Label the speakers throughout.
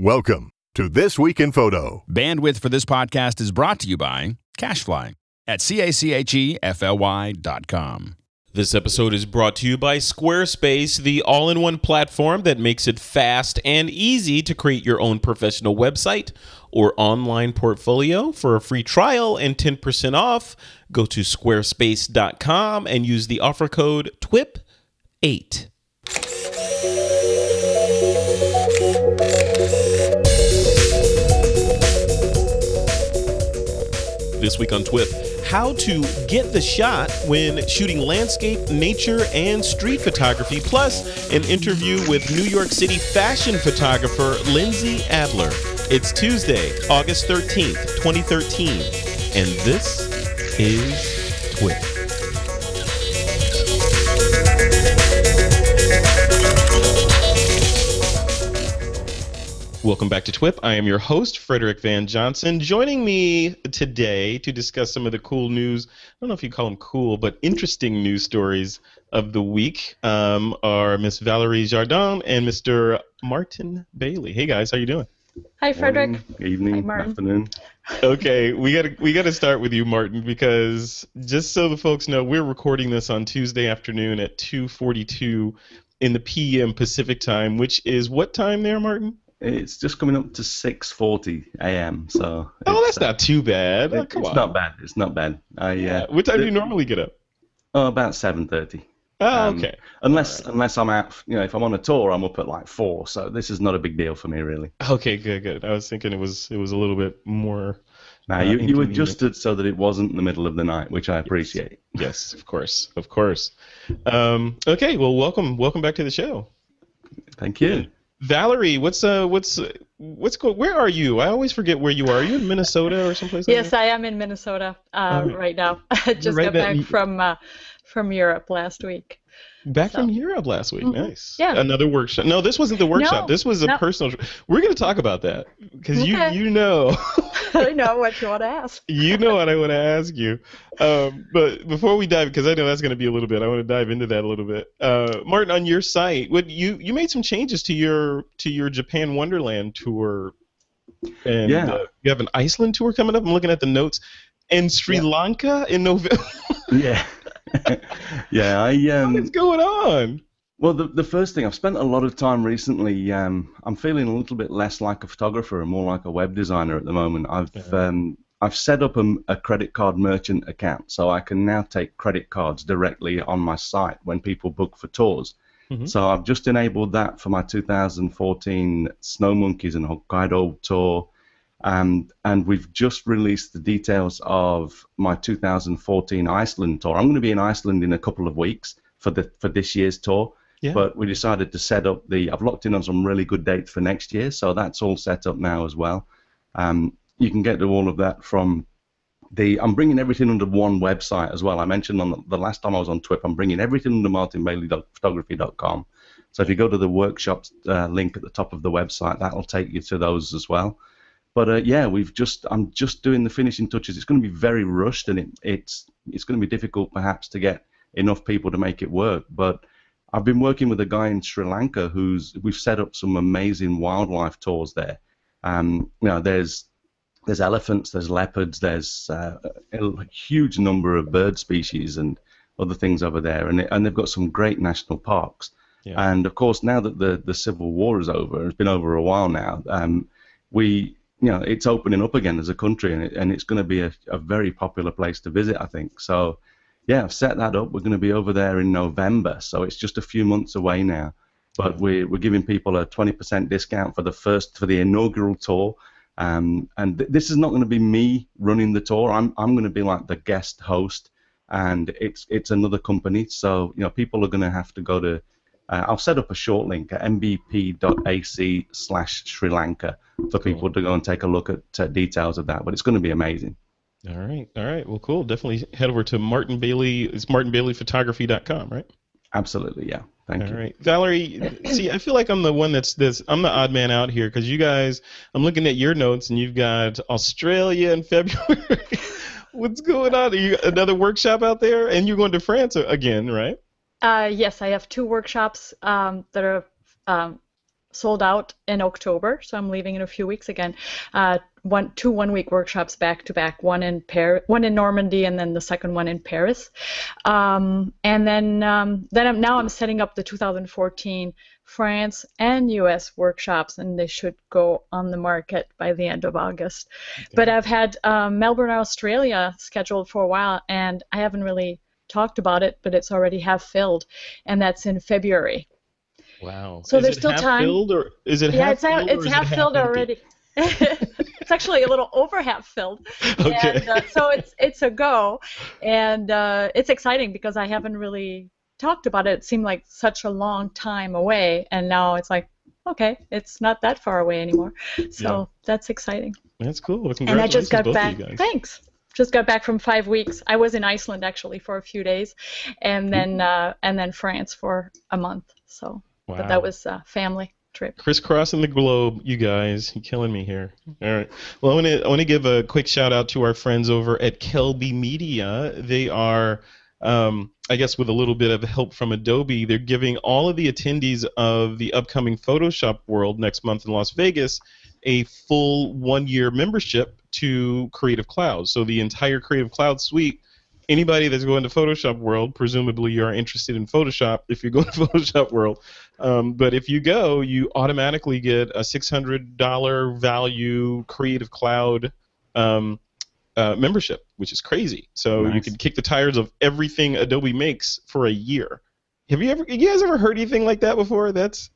Speaker 1: Welcome to This Week in Photo.
Speaker 2: Bandwidth for this podcast is brought to you by CacheFly at C-A-C-H-E-F-L-Y dot com.
Speaker 3: This episode is brought to you by Squarespace, the all in one platform that makes it fast and easy to create your own professional website or online portfolio. For a free trial and 10% off, go to squarespace.com and use the offer code TWIP8. This week on TWIP, how to get the shot when shooting landscape, nature, and street photography, plus an interview with New York City fashion photographer Lindsay Adler. It's Tuesday, August 13th, 2013, and this is TWIP. Welcome back to TWIP. I am your host, Frederick Van Johnson. Joining me today to discuss some of the cool news, I don't know if you call them cool, but interesting news stories of the week um, are Miss Valerie Jardin and Mr. Martin Bailey. Hey guys, how you doing?
Speaker 4: Hi, Frederick.
Speaker 5: Morning, evening,
Speaker 4: Hi, Martin.
Speaker 5: afternoon.
Speaker 3: okay, we got to we got to start with you, Martin, because just so the folks know, we're recording this on Tuesday afternoon at 2:42 in the p.m. Pacific time, which is what time there, Martin?
Speaker 5: It's just coming up to 6:40 a.m. So
Speaker 3: Oh, that's not too bad.
Speaker 5: uh,
Speaker 3: Oh, come
Speaker 5: it's
Speaker 3: on.
Speaker 5: not bad. It's not bad. I
Speaker 3: Yeah.
Speaker 5: uh,
Speaker 3: What time do you normally get up?
Speaker 5: oh, about 7:30.
Speaker 3: Oh,
Speaker 5: Um,
Speaker 3: okay.
Speaker 5: Unless unless I'm out, you know, if I'm on a tour, I'm up at like four. So this is not a big deal for me, really.
Speaker 3: Okay, good, good. I was thinking it was it was a little bit more.
Speaker 5: Now
Speaker 3: Uh,
Speaker 5: you you adjusted so that it wasn't in the middle of the night, which I appreciate.
Speaker 3: Yes, of course, of course. Um, okay, well, welcome, welcome back to the show,
Speaker 5: Thank you.
Speaker 3: Valerie. What's uh, what's what's going? Where are you? I always forget where you are. Are you in Minnesota or someplace? like
Speaker 4: Yes? I am in Minnesota uh,
Speaker 3: Oh,
Speaker 4: right now. I just
Speaker 3: right
Speaker 4: got
Speaker 3: back-
Speaker 4: back from uh, from Europe last week.
Speaker 3: Back
Speaker 4: so-
Speaker 3: from Europe last week.
Speaker 4: Mhm.
Speaker 3: Nice.
Speaker 4: Yeah.
Speaker 3: Another workshop. No, this wasn't the workshop.
Speaker 4: No,
Speaker 3: this was a
Speaker 4: no.
Speaker 3: personal. We're going to talk about that because you
Speaker 4: Okay.
Speaker 3: you know.
Speaker 4: I know what you want to ask.
Speaker 3: you know what I want to ask you. Um, but before we dive, because I know that's going to be a little bit, I want to dive into that a little bit. Uh, Martin, on your site, what you you made some changes to your to your Japan Wonderland tour, and
Speaker 5: Yeah.
Speaker 3: uh, you have an Iceland tour coming up. I'm looking at the notes, and Sri
Speaker 5: Yeah.
Speaker 3: Lanka in November.
Speaker 5: Yeah. yeah. I um.
Speaker 3: What's going on?
Speaker 5: Well, the, the first thing, I've spent a lot of time recently. Um, I'm feeling a little bit less like a photographer and more like a web designer at the moment. I've
Speaker 3: Yeah.
Speaker 5: um, I've set up a, a credit card merchant account, so I can now take credit cards directly on my site when people book for tours.
Speaker 3: Mhm.
Speaker 5: So I've just enabled that for my 2014 Snow Monkeys and Hokkaido tour. Um, and we've just released the details of my 2014 Iceland tour. I'm going to be in Iceland in a couple of weeks for the for this year's tour.
Speaker 3: Yeah.
Speaker 5: But we decided to set up the. I've locked in on some really good dates for next year, so that's all set up now as well. Um, you can get to all of that from the. I'm bringing everything under one website as well. I mentioned on the, the last time I was on TWIP, I'm bringing everything under martinbaileyphotography.com. So if you go to the workshops uh, link at the top of the website, that'll take you to those as well. But uh, yeah, we've just. I'm just doing the finishing touches. It's going to be very rushed, and it, it's it's going to be difficult perhaps to get enough people to make it work. But I've been working with a guy in Sri Lanka who's we've set up some amazing wildlife tours there. Um, you know, there's there's elephants, there's leopards, there's uh, a huge number of bird species and other things over there, and and they've got some great national parks.
Speaker 3: Yeah.
Speaker 5: And of course, now that the the civil war is over, it's been over a while now. Um, we you know it's opening up again as a country, and it, and it's going to be a, a very popular place to visit, I think. So yeah, I've set that up. We're going to be over there in November, so it's just a few months away now. But we're, we're giving people a 20% discount for the first for the inaugural tour. Um, and th- this is not going to be me running the tour. I'm I'm going to be like the guest host, and it's it's another company. So you know people are going to have to go to. Uh, I'll set up a short link at mbp.ac slash Sri Lanka for people to go and take a look at uh, details of that. But it's going to be amazing.
Speaker 3: All right, all right. Well, cool. Definitely head over to Martin Bailey. It's martinbaileyphotography.com, right?
Speaker 5: Absolutely, yeah. Thank
Speaker 3: All
Speaker 5: you.
Speaker 3: right, Valerie. See, I feel like I'm the one that's this. I'm the odd man out here because you guys. I'm looking at your notes, and you've got Australia in February. What's going on? Are you another workshop out there, and you're going to France again, right?
Speaker 4: Uh, yes, I have two workshops um, that are um, sold out in October, so I'm leaving in a few weeks again. Uh, one, two one-week workshops back to back, one in Paris, one in Normandy, and then the second one in Paris. Um, and then, um, then I'm, now I'm setting up the 2014 France and US workshops, and they should go on the market by the end of August. But I've had um, Melbourne, Australia scheduled for a while, and I haven't really talked about it, but it's already half filled, and that's in February.
Speaker 3: Wow.
Speaker 4: So
Speaker 3: is
Speaker 4: there's
Speaker 3: it
Speaker 4: still
Speaker 3: half
Speaker 4: time.
Speaker 3: Filled or is it
Speaker 4: yeah,
Speaker 3: half
Speaker 4: it's
Speaker 3: or
Speaker 4: it's half filled already. it's actually a little over half filled.
Speaker 3: Okay.
Speaker 4: And, uh, so it's it's a go, and uh, it's exciting because I haven't really talked about it. It seemed like such a long time away, and now it's like, okay, it's not that far away anymore. So
Speaker 3: Yeah.
Speaker 4: that's exciting.
Speaker 3: That's cool. Well,
Speaker 4: And I just got back.
Speaker 3: of you guys.
Speaker 4: Thanks. Just got back from five weeks. I was in Iceland actually for a few days, and then uh, and then France for a month. So, but that was a family trip.
Speaker 3: crisscrossing the globe, you guys. You're killing me here. All right. Well, I want to I want to give a quick shout out to our friends over at Kelby Media. They are, um, I guess, with a little bit of help from Adobe, they're giving all of the attendees of the upcoming Photoshop World next month in Las Vegas a full one-year membership to Creative Cloud. So the entire Creative Cloud suite anybody that's going to Photoshop World, presumably you are interested in Photoshop if you go to Photoshop World. Um, but if you go, you automatically get a $600 value Creative Cloud um, uh, membership, which is crazy. So you can kick the tires of everything Adobe makes for a year. Have you ever, you guys ever heard anything like that before? That's,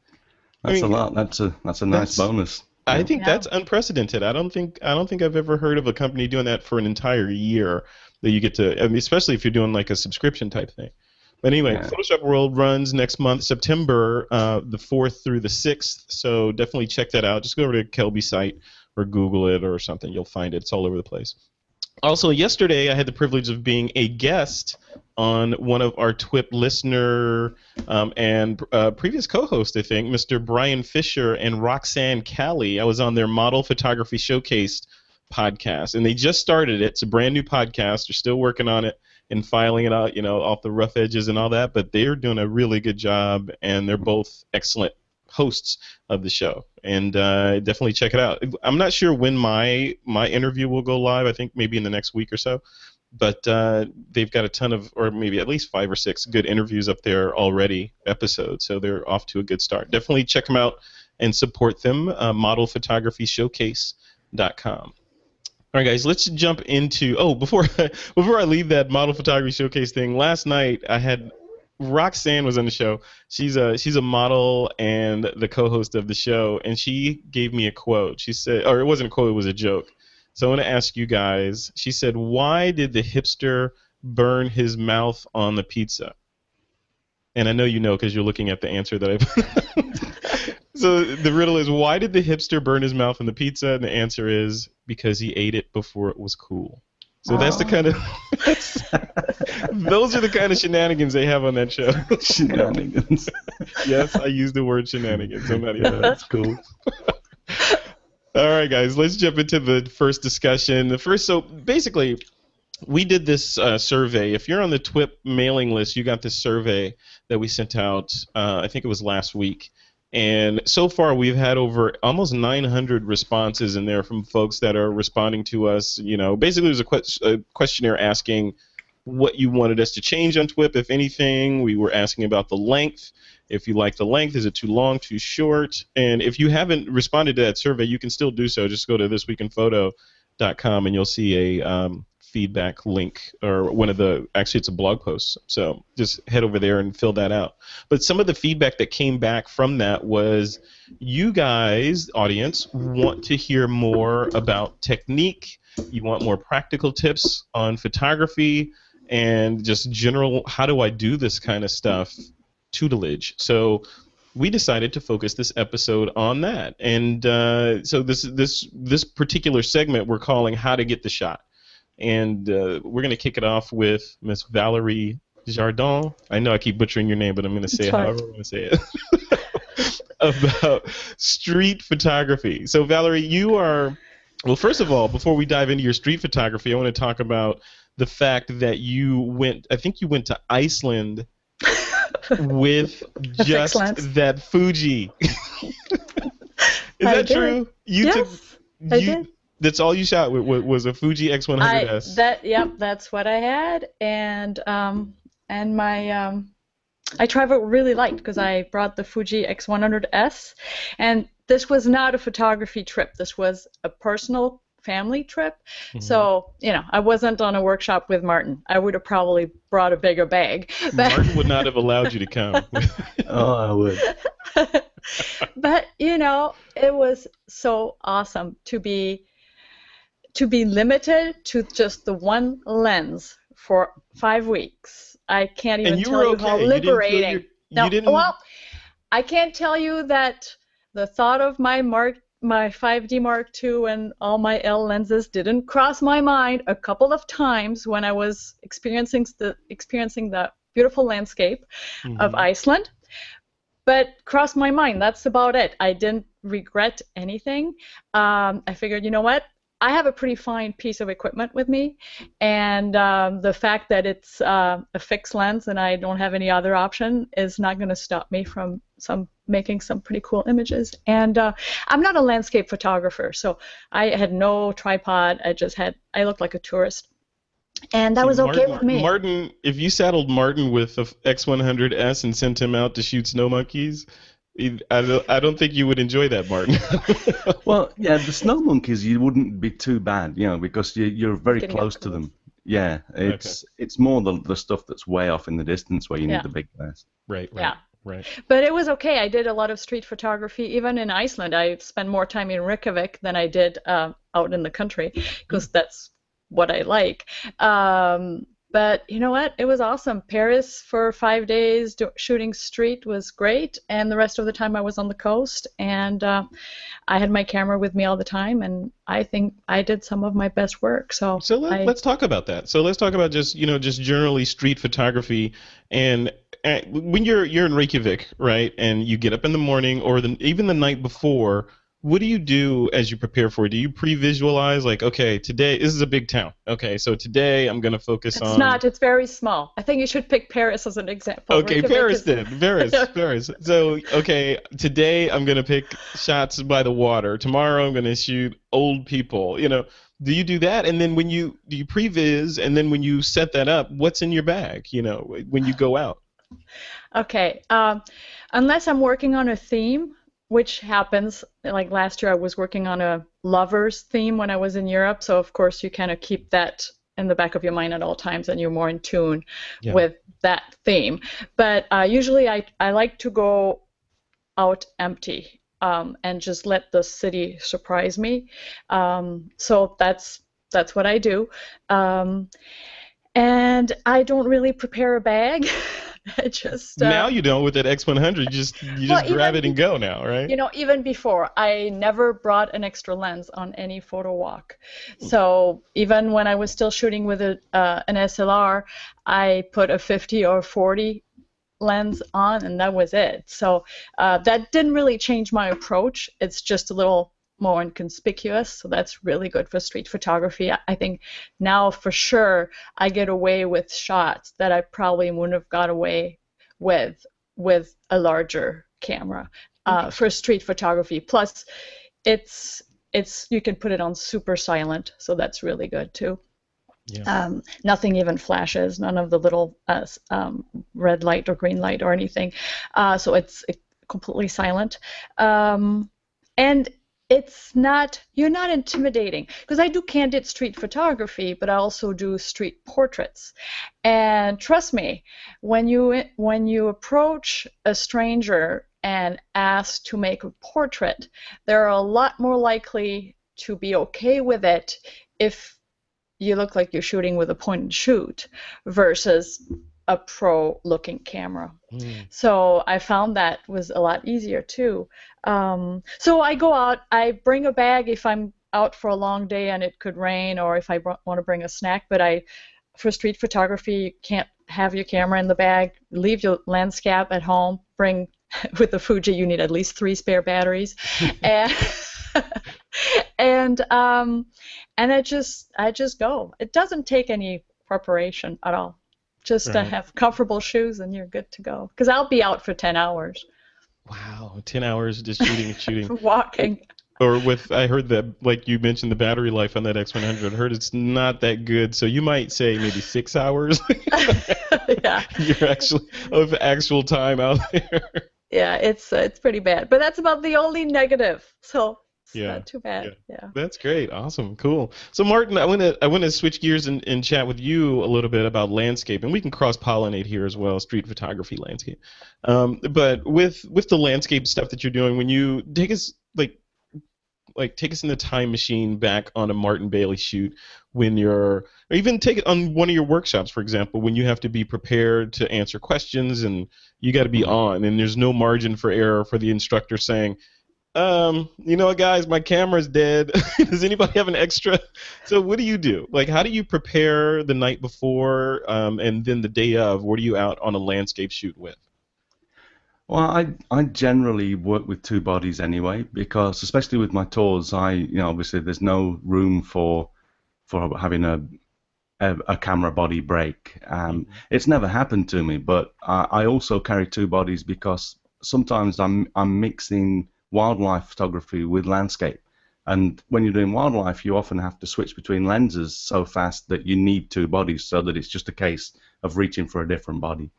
Speaker 3: I
Speaker 5: That's
Speaker 3: mean,
Speaker 5: a lot. That's a that's a nice
Speaker 3: that's-
Speaker 5: bonus.
Speaker 3: I think that's unprecedented. I don't think I don't think I've ever heard of a company doing that for an entire year that you get to, I mean, especially if you're doing like a subscription type thing. But anyway,
Speaker 5: Yeah.
Speaker 3: Photoshop World runs next month, September uh, the fourth through the sixth. So definitely check that out. Just go over to Kelby site or Google it or something. You'll find it. It's all over the place. Also, yesterday I had the privilege of being a guest on one of our TWIP listener um, and uh, previous co-host, I think, Mr. Brian Fisher and Roxanne Callie. I was on their Model Photography Showcase podcast, and they just started it. It's a brand new podcast. They're still working on it and filing it out, you know, off the rough edges and all that. But they're doing a really good job, and they're both excellent hosts of the show. And uh, definitely check it out. I'm not sure when my my interview will go live. I think maybe in the next week or so but uh, they've got a ton of, or maybe at least five or six good interviews up there already, episodes. So they're off to a good start. Definitely check them out and support them. Uh, modelphotographyshowcase.com. All right, guys, let's jump into. Oh, before before I leave that model photography showcase thing, last night I had Roxanne was on the show. She's a she's a model and the co-host of the show, and she gave me a quote. She said, or it wasn't a quote, it was a joke. So I want to ask you guys. She said, "Why did the hipster burn his mouth on the pizza?" And I know you know because you're looking at the answer that I put. so the riddle is, why did the hipster burn his mouth on the pizza? And the answer is because he ate it before it was cool. So that's the
Speaker 4: Oh.
Speaker 3: kind of those are the kind of shenanigans they have on that show.
Speaker 5: Shenanigans.
Speaker 3: yes, I used the word shenanigans. I'm not even.
Speaker 5: That's cool.
Speaker 3: All right, guys, let's jump into the first discussion. The first, so basically, we did this uh, survey. If you're on the TWIP mailing list, you got this survey that we sent out. Uh, I think it was last week, and so far we've had over almost 900 responses in there from folks that are responding to us. You know, basically, it was a, que- a questionnaire asking what you wanted us to change on TWIP, if anything. We were asking about the length. If you like the length, is it too long, too short? And if you haven't responded to that survey, you can still do so. Just go to thisweekinphoto.com and you'll see a um, feedback link or one of the actually it's a blog post. So just head over there and fill that out. But some of the feedback that came back from that was you guys, audience, want to hear more about technique. You want more practical tips on photography and just general how do I do this kind of stuff tutelage. So we decided to focus this episode on that, and uh, so this this this particular segment we're calling "How to Get the Shot," and uh, we're going to kick it off with Miss Valerie Jardin. I know I keep butchering your name, but I'm going to say it however I want to say it. About street photography. So Valerie, you are well. First of all, before we dive into your street photography, I want to talk about the fact that you went. I think you went to Iceland with just that Fuji. Is
Speaker 4: I
Speaker 3: that
Speaker 4: did.
Speaker 3: true? You
Speaker 4: yes,
Speaker 3: took
Speaker 4: I
Speaker 3: you,
Speaker 4: did.
Speaker 3: That's all you shot with, with was a Fuji
Speaker 4: I
Speaker 3: X100S.
Speaker 4: that yep, that's what I had, and um, and my um, I travel really light because I brought the Fuji X100S, and this was not a photography trip. This was a personal family trip.
Speaker 3: Mm-hmm.
Speaker 4: So you know, I wasn't on a workshop with Martin. I would have probably brought a bigger bag. But
Speaker 3: Martin would not have allowed you to come.
Speaker 5: Oh, I would.
Speaker 4: but you know it was so awesome to be to be limited to just the one lens for five weeks i can't even
Speaker 3: you
Speaker 4: tell you
Speaker 3: okay.
Speaker 4: how
Speaker 3: You
Speaker 4: liberating
Speaker 3: your-
Speaker 4: no
Speaker 3: you didn't.
Speaker 4: well i can't tell you that the thought of my mark my 5d mark ii and all my l lenses didn't cross my mind a couple of times when i was experiencing the experiencing the beautiful landscape of
Speaker 3: Mhm.
Speaker 4: Iceland. But crossed my mind. That's about it. I didn't regret anything. Um, I figured, you know what? I have a pretty fine piece of equipment with me, and um, the fact that it's uh, a fixed lens and I don't have any other option is not going to stop me from some making some pretty cool images. And uh, I'm not a landscape photographer, so I had no tripod. I just had I looked like a tourist, and that was okay with me.
Speaker 3: Martin, if you saddled Martin with the X100S and sent him out to shoot snow monkeys, I don't, think you would enjoy that, Martin.
Speaker 5: Well, yeah, the snow monkeys you wouldn't be too bad, you know, because you, you're very
Speaker 4: Getting
Speaker 5: close to
Speaker 4: close.
Speaker 5: them. Yeah, it's it's more the the stuff that's way off in the distance where you need
Speaker 4: Yeah.
Speaker 5: the big glass.
Speaker 3: right, right,
Speaker 4: Yeah.
Speaker 3: right.
Speaker 4: But it was okay. I did a lot of street photography. Even in Iceland, I spent more time in Reykjavik than I did uh, out in the country because that's what I like. Um, but you know what? It was awesome. Paris for five days do- shooting street was great, and the rest of the time I was on the coast, and uh, I had my camera with me all the time, and I think I did some of my best work. So,
Speaker 3: So let, let's talk about that. So let's talk about just you know just generally street photography and. uh, When you're you're in Reykjavik, right, and you get up in the morning or the, even the night before, what do you do as you prepare for it? Do you pre-visualize like, okay, today this is a big town. Okay, so today I'm gonna focus
Speaker 4: it's
Speaker 3: on.
Speaker 4: It's not. It's very small. I think you should pick Paris as an example.
Speaker 3: Okay, Paris
Speaker 4: is-
Speaker 3: then. Paris, Paris. So, okay, today I'm gonna pick shots by the water. Tomorrow I'm gonna shoot old people. You know, do you do that? And then when you do you previs, and then when you set that up, what's in your bag? You know, when you go out.
Speaker 4: Okay. Um, unless I'm working on a theme, which happens, like last year I was working on a lovers theme when I was in Europe, so of course you kind of keep that in the back of your mind at all times and you're more in tune
Speaker 3: Yeah.
Speaker 4: with that theme. But uh, usually I, I like to go out empty um, and just let the city surprise me. Um, so that's that's what I do. Um, and I don't really prepare a bag. I just uh,
Speaker 3: now you don't with that X100. You just you
Speaker 4: Well,
Speaker 3: just grab it and go now, right?
Speaker 4: you know, even before, I never brought an extra lens on any photo walk. So even when I was still shooting with a, uh, an SLR, I put a 50 or 40 lens on, and that was it. So uh, that didn't really change my approach. It's just a little more inconspicuous. So that's really good for street photography. I- think now for sure I get away with shots that I probably wouldn't have got away with with a larger camera uh, for street photography. Plus, it's it's you can put it on super silent, so that's really good too.
Speaker 3: Yeah.
Speaker 4: Um, nothing even flashes, none of the little uh, um, red light or green light or anything. Uh, so it's it, completely silent. Um, and it's not you're not intimidating because I do candid street photography, but I also do street portraits. And trust me, when you when you approach a stranger and ask to make a portrait, they're a lot more likely to be okay with it if you look like you're shooting with a point and shoot versus a pro looking camera.
Speaker 3: Mm.
Speaker 4: So I found that was a lot easier too. Um, so I go out, I bring a bag if I'm out for a long day and it could rain, or if I br- want to bring a snack. But I, for street photography, you can't have your camera in the bag. Leave your lens cap at home. Bring with the Fuji, you need at least three spare batteries, and and um, and I just I just go. It doesn't take any preparation at all. Just to have comfortable shoes and you're good to go. Because I'll be out for 10 hours
Speaker 3: Wow, ten hours just shooting and shooting.
Speaker 4: walking.
Speaker 3: or with I heard that like you mentioned the battery life on that X100. I heard it's not that good, so you might say maybe six hours.
Speaker 4: yeah.
Speaker 3: You're actually of actual time out there.
Speaker 4: Yeah, it's uh, it's pretty bad, but that's about the only negative. So
Speaker 3: Yeah,
Speaker 4: not too bad. Yeah.
Speaker 3: That's great. Awesome. Cool. So Martin, I want to I want to switch gears and, and chat with you a little bit about landscape, and we can cross pollinate here as well, street photography, landscape. Um, but with with the landscape stuff that you're doing, when you take us like like take us in the time machine back on a Martin Bailey shoot when you're or even take it on one of your workshops for example when you have to be prepared to answer questions and you got to be on and there's no margin for error for the instructor saying um you know what guys? My camera's dead. Does anybody have an extra? So what do you do? Like how do you prepare the night before um, and then the day of? What are you out on a landscape shoot with?
Speaker 5: Well, I I generally work with two bodies anyway because especially with my tours, I you know obviously there's no room for for having a a, a camera body break. Um, It's never happened to me, but I, I also carry two bodies because sometimes I'm I'm mixing wildlife photography with landscape. And when you're doing wildlife, you often have to switch between lenses so fast that you need two bodies, so that it's just a case of reaching for a different body.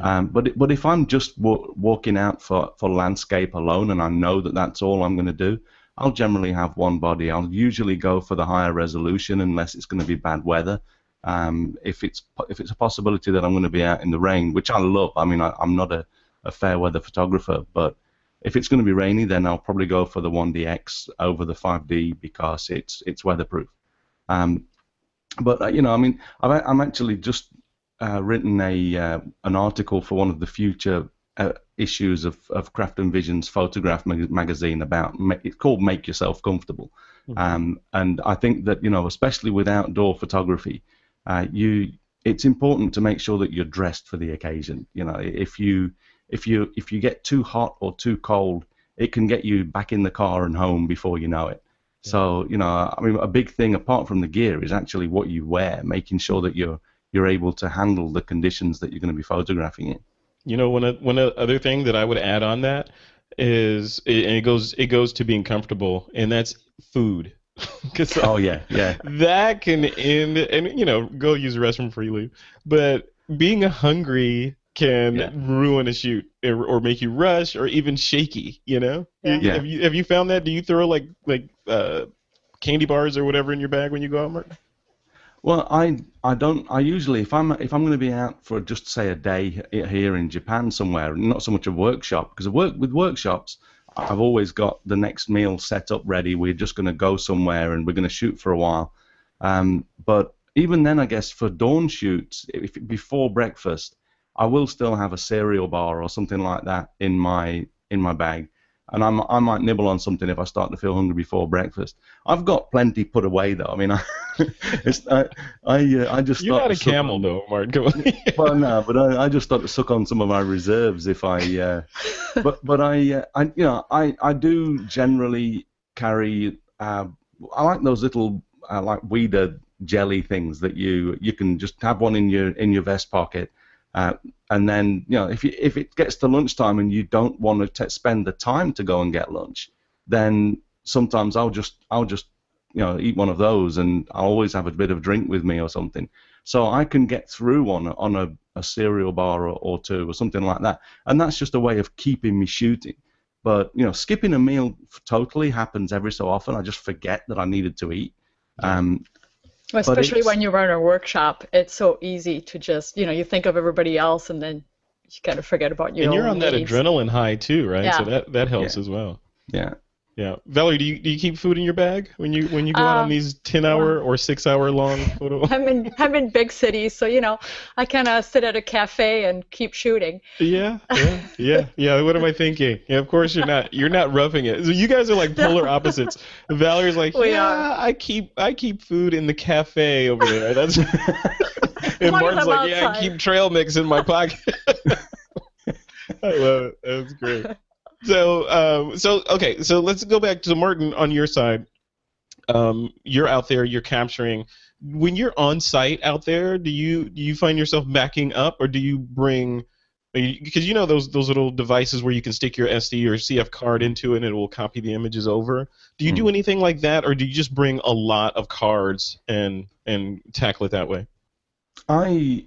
Speaker 5: Um, but but if I'm just wa- walking out for, for landscape alone and I know that that's all I'm going to do, I'll generally have one body. I'll usually go for the higher resolution unless it's going to be bad weather. Um, if it's if it's a possibility that I'm going to be out in the rain, which I love. I mean, I, I'm not a, a fair weather photographer, but if it's going to be rainy, then I'll probably go for the 1DX over the 5D because it's it's weatherproof. Um, but uh, you know, I mean, I've, I'm actually just uh, written a uh, an article for one of the future uh, issues of, of Craft and Vision's photograph mag- magazine about it's called Make Yourself Comfortable, um, and I think that you know, especially with outdoor photography, uh, you it's important to make sure that you're dressed for the occasion. You know, if you if you if you get too hot or too cold, it can get you back in the car and home before you know it. So you know, I mean, a big thing apart from the gear is actually what you wear, making sure that you're you're able to handle the conditions that you're going to be photographing in.
Speaker 3: You know, one one other thing that I would add on that is, and it goes it goes to being comfortable, and that's food.
Speaker 5: Oh yeah, yeah,
Speaker 3: that can end, and you know, go use the restroom freely. But being hungry can
Speaker 5: Yeah.
Speaker 3: ruin a shoot, or, or make you rush, or even shaky. You know,
Speaker 4: Yeah.
Speaker 5: Yeah.
Speaker 3: have you have you found that? Do you throw like like uh, candy bars or whatever in your bag when you go out, Martin?
Speaker 5: Well, I I don't I usually if I'm if I'm going to be out for just say a day here in Japan somewhere, not so much a workshop because work with workshops, I've always got the next meal set up ready. We're just going to go somewhere and we're going to shoot for a while. Um, but even then, I guess for dawn shoots, if before breakfast, I will still have a cereal bar or something like that in my in my bag, and I'm, I might nibble on something if I start to feel hungry before breakfast. I've got plenty put away though. I mean, I, it's, I I, uh, I just
Speaker 3: You're not a camel
Speaker 5: on-
Speaker 3: though, Martin. Come on.
Speaker 5: well, no, but I, I just start to suck on some of my reserves if I. Uh, but but I, uh, I you know I, I do generally carry. Uh, I like those little uh, like Weider jelly things that you you can just have one in your in your vest pocket. Uh, and then you know if you, if it gets to lunchtime and you don't want to t- spend the time to go and get lunch, then sometimes I'll just I'll just you know eat one of those and I'll always have a bit of drink with me or something so I can get through on a, on a, a cereal bar or, or two or something like that, and that's just a way of keeping me shooting. But you know, skipping a meal totally happens every so often. I just forget that I needed to eat. Um,
Speaker 4: Well, especially when you run a workshop, it's so easy to just, you know, you think of everybody else and then you kind of forget about your own.
Speaker 3: and you're
Speaker 4: own
Speaker 3: on that adrenaline high too, right? So that that helps
Speaker 5: Yeah.
Speaker 3: as well.
Speaker 5: yeah.
Speaker 3: Yeah, Valerie, do you do you keep food in your bag when you when you go out on
Speaker 4: Um,
Speaker 3: these ten hour or six hour long photo?
Speaker 4: I'm in I'm in big cities, so you know, I kind of sit at a cafe and keep shooting.
Speaker 3: yeah, yeah, yeah, yeah. What am I thinking? Yeah, of course you're not you're not roughing it. So you guys are like polar opposites. Valerie's like,
Speaker 4: We
Speaker 3: yeah,
Speaker 4: are.
Speaker 3: I keep I keep food in the cafe over there. That's and Martin's
Speaker 4: I'm
Speaker 3: like, yeah, I keep trail mix in my pocket. I love it. That's great. So, um, so okay, so let's go back to Martin on your side. Um, you're out there, you're capturing. When you're on site out there, do you do you find yourself backing up, or do you bring because you know those those little devices where you can stick your SD or CF card into it and it will copy the images over. Do you do
Speaker 5: Hmm.
Speaker 3: anything like that, or do you just bring a lot of cards and and tackle it that way?
Speaker 5: I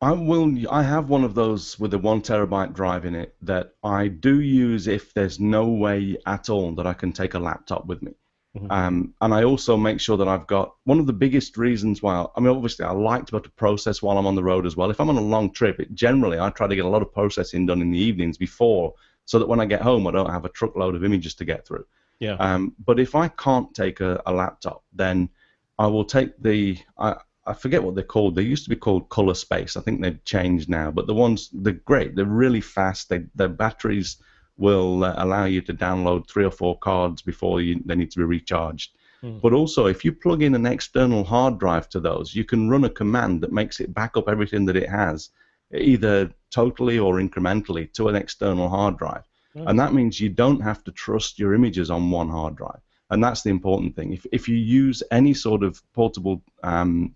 Speaker 5: I will I have one of those with a one terabyte drive in it that I do use if there's no way at all that I can take a laptop with me.
Speaker 3: Mhm.
Speaker 5: Um, and I also make sure that I've got one of the biggest reasons why I mean obviously I like to be able to process while I'm on the road as well. If I'm on a long trip, it, generally I try to get a lot of processing done in the evenings before so that when I get home I don't have a truckload of images to get through.
Speaker 3: Yeah.
Speaker 5: Um, but if I can't take a, a laptop, then I will take the I, I forget what they're called. They used to be called Color Space. I think they've changed now. But the ones they're great. They're really fast. They their batteries will uh, allow you to download three or four cards before you, they need to be recharged.
Speaker 3: Hmm.
Speaker 5: But also, if you plug in an external hard drive to those, you can run a command that makes it back up everything that it has, either totally or incrementally, to an external hard drive. And that means you don't have to trust your images on one hard drive. And that's the important thing. If, if you use any sort of portable um,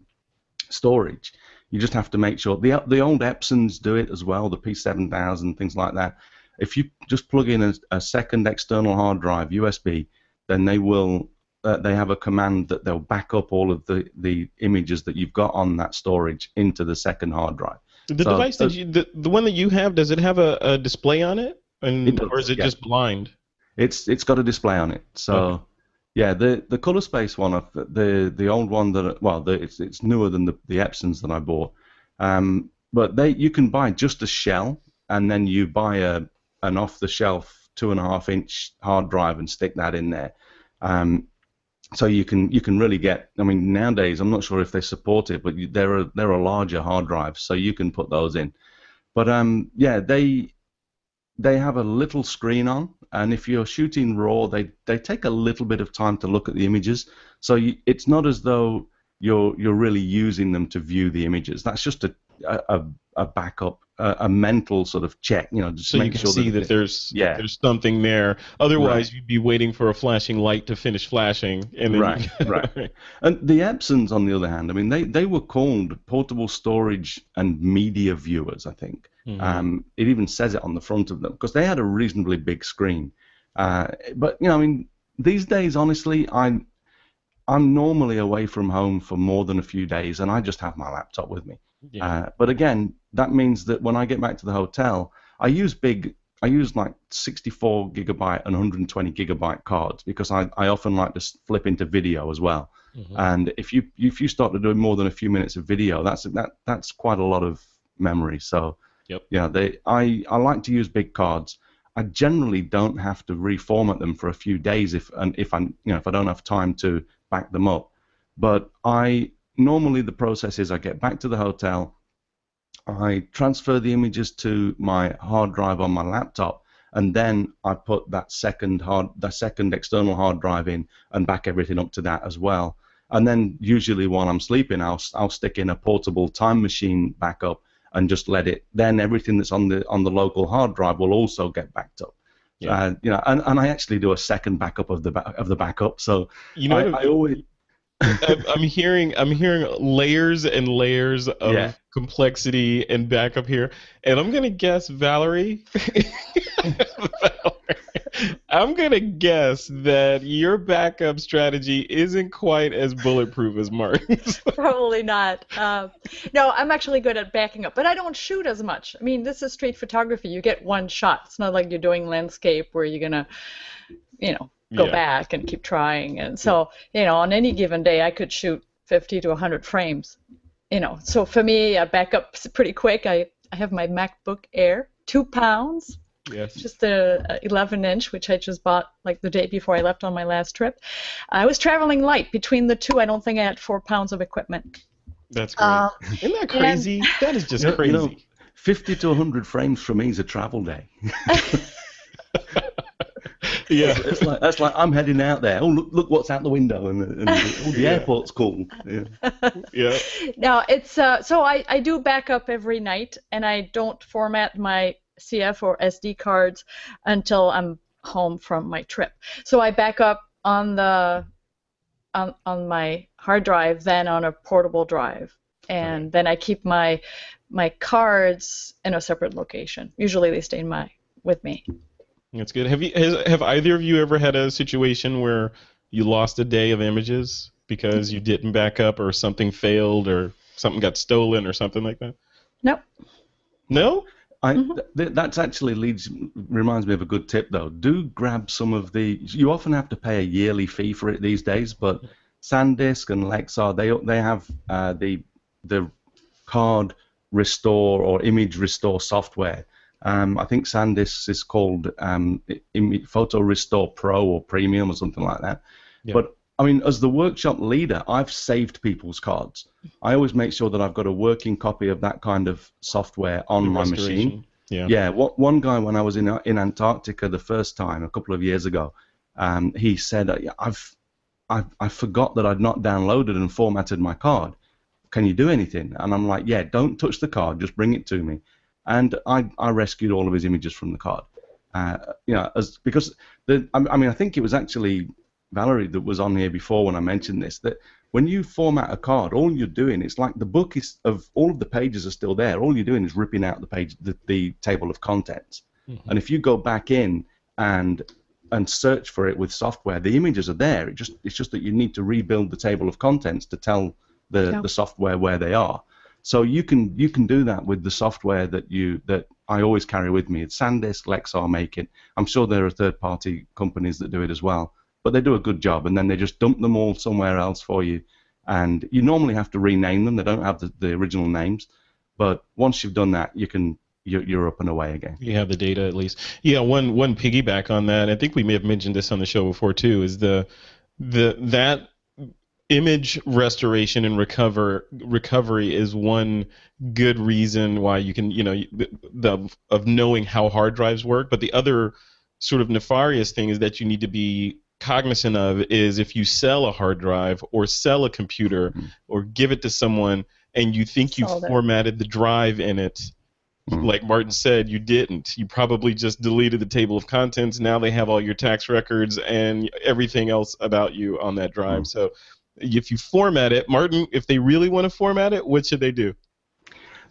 Speaker 5: storage, you just have to make sure. The, the old Epsons do it as well, the P7000, things like that. If you just plug in a, a second external hard drive, USB, then they will. Uh, they have a command that they'll back up all of the, the images that you've got on that storage into the second hard drive.
Speaker 3: The
Speaker 5: So-
Speaker 3: device that you the, the one that you have does it have a, a display on it, and
Speaker 5: It does,
Speaker 3: or is it
Speaker 5: yeah.
Speaker 3: just blind?
Speaker 5: It's it's got a display on it. So
Speaker 3: Okay.
Speaker 5: Yeah, the the color space one, the the old one that well, the, it's it's newer than the the Epsons that I bought. Um, but they you can buy just a shell, and then you buy a an off the shelf two and a half inch hard drive and stick that in there. Um, so you can you can really get. I mean, nowadays I'm not sure if they support it, but you, there are there are larger hard drives, so you can put those in. But um, yeah, they they have a little screen on, and if you're shooting raw, they they take a little bit of time to look at the images. So you, it's not as though you're you're really using them to view the images. That's just a a, a backup, a, a mental sort of check. You know, just
Speaker 3: So
Speaker 5: make
Speaker 3: you can
Speaker 5: sure
Speaker 3: see that,
Speaker 5: that,
Speaker 3: there's
Speaker 5: Yeah.
Speaker 3: there's something there. Otherwise,
Speaker 5: Right.
Speaker 3: you'd be waiting for a flashing light to finish flashing, and then
Speaker 5: Right, right. And the Epsons, on the other hand, I mean, they, they were called portable storage and media viewers, I think.
Speaker 3: Mhm.
Speaker 5: Um, it even says it on the front of them because they had a reasonably big screen. Uh, but, you know, I mean, these days, honestly, I'm, I'm normally away from home for more than a few days and I just have my laptop with me.
Speaker 3: Yeah.
Speaker 5: Uh, but again, that means that when I get back to the hotel, I use big, I use like 64 gigabyte and 120 gigabyte cards because I, I often like to flip into video as well.
Speaker 3: Mhm.
Speaker 5: And if you if you start to do more than a few minutes of video, that's that that's quite a lot of memory. So
Speaker 3: Yep.
Speaker 5: yeah, they I I like to use big cards. I generally don't have to reformat them for a few days if and if I you know if I don't have time to back them up. But I normally the process is I get back to the hotel, I transfer the images to my hard drive on my laptop, and then I put that second hard the second external hard drive in and back everything up to that as well. And then usually while I'm sleeping, I'll I'll stick in a portable time machine backup and just let it. Then everything that's on the on the local hard drive will also get backed up.
Speaker 3: Yeah.
Speaker 5: Uh, you know, and, and I actually do a second backup of the ba- of the backup. So
Speaker 3: you know,
Speaker 5: I, I always
Speaker 3: I'm, I'm hearing I'm hearing layers and layers of
Speaker 5: Yeah.
Speaker 3: Complexity and backup here, and I'm gonna guess Valerie. Valerie, I'm gonna guess that your backup strategy isn't quite as bulletproof as Mark's.
Speaker 4: Probably not. Um, no, I'm actually good at backing up, but I don't shoot as much. I mean, this is street photography. You get one shot. It's not like you're doing landscape where you're gonna, you know, go
Speaker 3: Yeah.
Speaker 4: back and keep trying. And so, you know, on any given day, I could shoot 50 to 100 frames. You know, so for me, I back up pretty quick. I I have my MacBook Air, two pounds,
Speaker 3: yes.
Speaker 4: just a, a 11 inch, which I just bought like the day before I left on my last trip. I was traveling light between the two. I don't think I had four pounds of equipment.
Speaker 3: That's great.
Speaker 4: Um,
Speaker 3: Isn't that crazy? that is just
Speaker 5: You know-
Speaker 3: crazy.
Speaker 5: you know, 50 to 100 frames for me is a travel day.
Speaker 3: yeah.
Speaker 5: It's like that's like I'm heading out there. Oh look, look what's out the window, and, and oh, the
Speaker 3: Yeah.
Speaker 5: airport's cool. Yeah.
Speaker 3: Yeah.
Speaker 4: No, it's uh, so I, I do backup every night, and I don't format my CF or SD cards until I'm home from my trip. So I back up on the on on my hard drive, then on a portable drive, and then I keep my my cards in a separate location. Usually they stay in my with me.
Speaker 3: That's good. Have you has, have either of you ever had a situation where you lost a day of images because you didn't back up or something failed or something got stolen or something like that?
Speaker 4: Nope.
Speaker 3: No?
Speaker 5: I, th- that's actually leads reminds me of a good tip though. Do grab some of the. You often have to pay a yearly fee for it these days, but SanDisk and Lexar they they have uh, the the card restore or image restore software. Um, I think SanDisk is called um, Photo Restore Pro or Premium or something like that. Yeah. But I mean, as the workshop leader, I've saved people's cards. I always make sure that I've got a working copy of that kind of software on my machine.
Speaker 3: Yeah.
Speaker 5: Yeah. What, one guy, when I was in in Antarctica the first time a couple of years ago, um, he said, "I've, I've, I forgot that I'd not downloaded and formatted my card. Can you do anything?" And I'm like, "Yeah, don't touch the card. Just bring it to me." And I, I rescued all of his images from the card. Uh, you know, as because the, I mean, I think it was actually Valerie that was on here before when I mentioned this that when you format a card, all you're doing it's like the book is of all of the pages are still there. All you're doing is ripping out the page, the, the table of contents. Mm-hmm. And if you go back in and and search for it with software, the images are there. It just it's just that you need to rebuild the table of contents to tell the, yeah. the software where they are. So you can you can do that with the software that you that I always carry with me. It's SanDisk, Lexar make it. I'm sure there are third party companies that do it as well but they do a good job, and then they just dump them all somewhere else for you. And you normally have to rename them; they don't have the, the original names. But once you've done that, you can you're, up and away again.
Speaker 3: You have the data at least. Yeah, one one piggyback on that. I think we may have mentioned this on the show before too. Is the the that image restoration and recover recovery is one good reason why you can you know the, the of knowing how hard drives work. But the other sort of nefarious thing is that you need to be cognizant of is if you sell a hard drive or sell a computer mm. or give it to someone and you think you Sold formatted it. the drive in it mm. like martin said you didn't you probably just deleted the table of contents now they have all your tax records and everything else about you on that drive mm. so if you format it martin if they really want to format it what should they do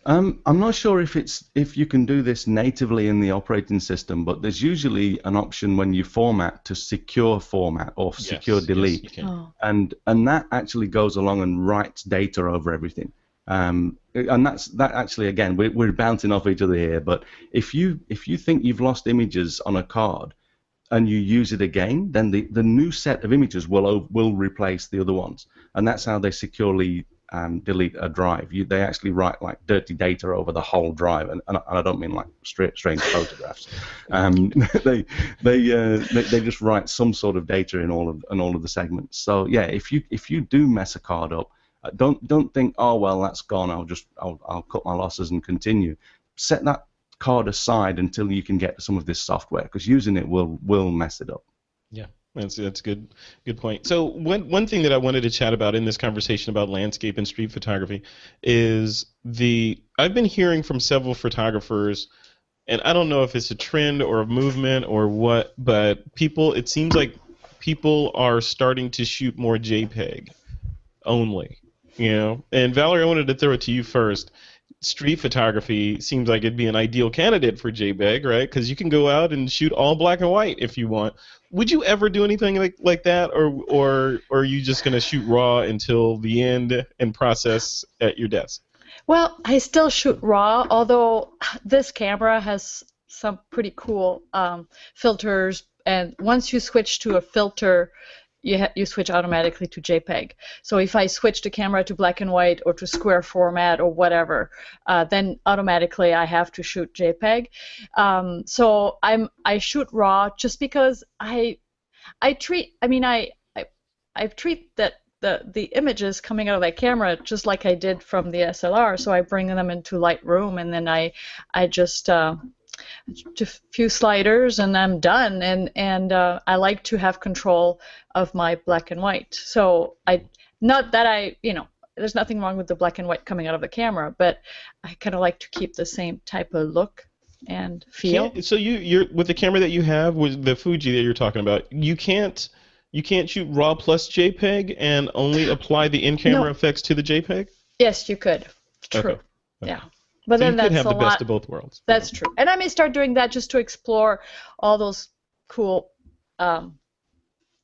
Speaker 5: um, I'm not sure if it's if you can do this natively in the operating system, but there's usually an option when you format to secure format or yes, secure delete,
Speaker 3: yes, oh.
Speaker 5: and and that actually goes along and writes data over everything. Um, and that's that actually again we're, we're bouncing off each other here. But if you if you think you've lost images on a card and you use it again, then the, the new set of images will will replace the other ones, and that's how they securely um, delete a drive. You, they actually write like dirty data over the whole drive, and, and I don't mean like straight, strange photographs. Um, they they, uh, they they just write some sort of data in all of in all of the segments. So yeah, if you if you do mess a card up, uh, don't don't think oh well that's gone. I'll just I'll I'll cut my losses and continue. Set that card aside until you can get some of this software because using it will will mess it up.
Speaker 3: Yeah. That's that's good good point. So one one thing that I wanted to chat about in this conversation about landscape and street photography is the I've been hearing from several photographers and I don't know if it's a trend or a movement or what, but people it seems like people are starting to shoot more JPEG only. You know, and Valerie, I wanted to throw it to you first street photography seems like it'd be an ideal candidate for JPEG, right? Because you can go out and shoot all black and white if you want. Would you ever do anything like, like that, or or, or are you just going to shoot raw until the end and process at your desk?
Speaker 4: Well, I still shoot raw, although this camera has some pretty cool um, filters. And once you switch to a filter, you, you switch automatically to JPEG. So if I switch the camera to black and white or to square format or whatever, uh, then automatically I have to shoot JPEG. Um, so I'm I shoot RAW just because I I treat I mean I I, I treat that the the images coming out of that camera just like I did from the SLR. So I bring them into Lightroom and then I I just uh, a few sliders and I'm done. And and uh, I like to have control of my black and white. So I not that I you know there's nothing wrong with the black and white coming out of the camera, but I kind of like to keep the same type of look and feel.
Speaker 3: Can't, so you you're with the camera that you have with the Fuji that you're talking about, you can't you can't shoot RAW plus JPEG and only apply the in-camera no. effects to the JPEG.
Speaker 4: Yes, you could. True. Okay. Okay. Yeah But
Speaker 3: so
Speaker 4: then
Speaker 3: you
Speaker 4: that's
Speaker 3: could have the best of both worlds.
Speaker 4: That's true. And I may start doing that just to explore all those cool um,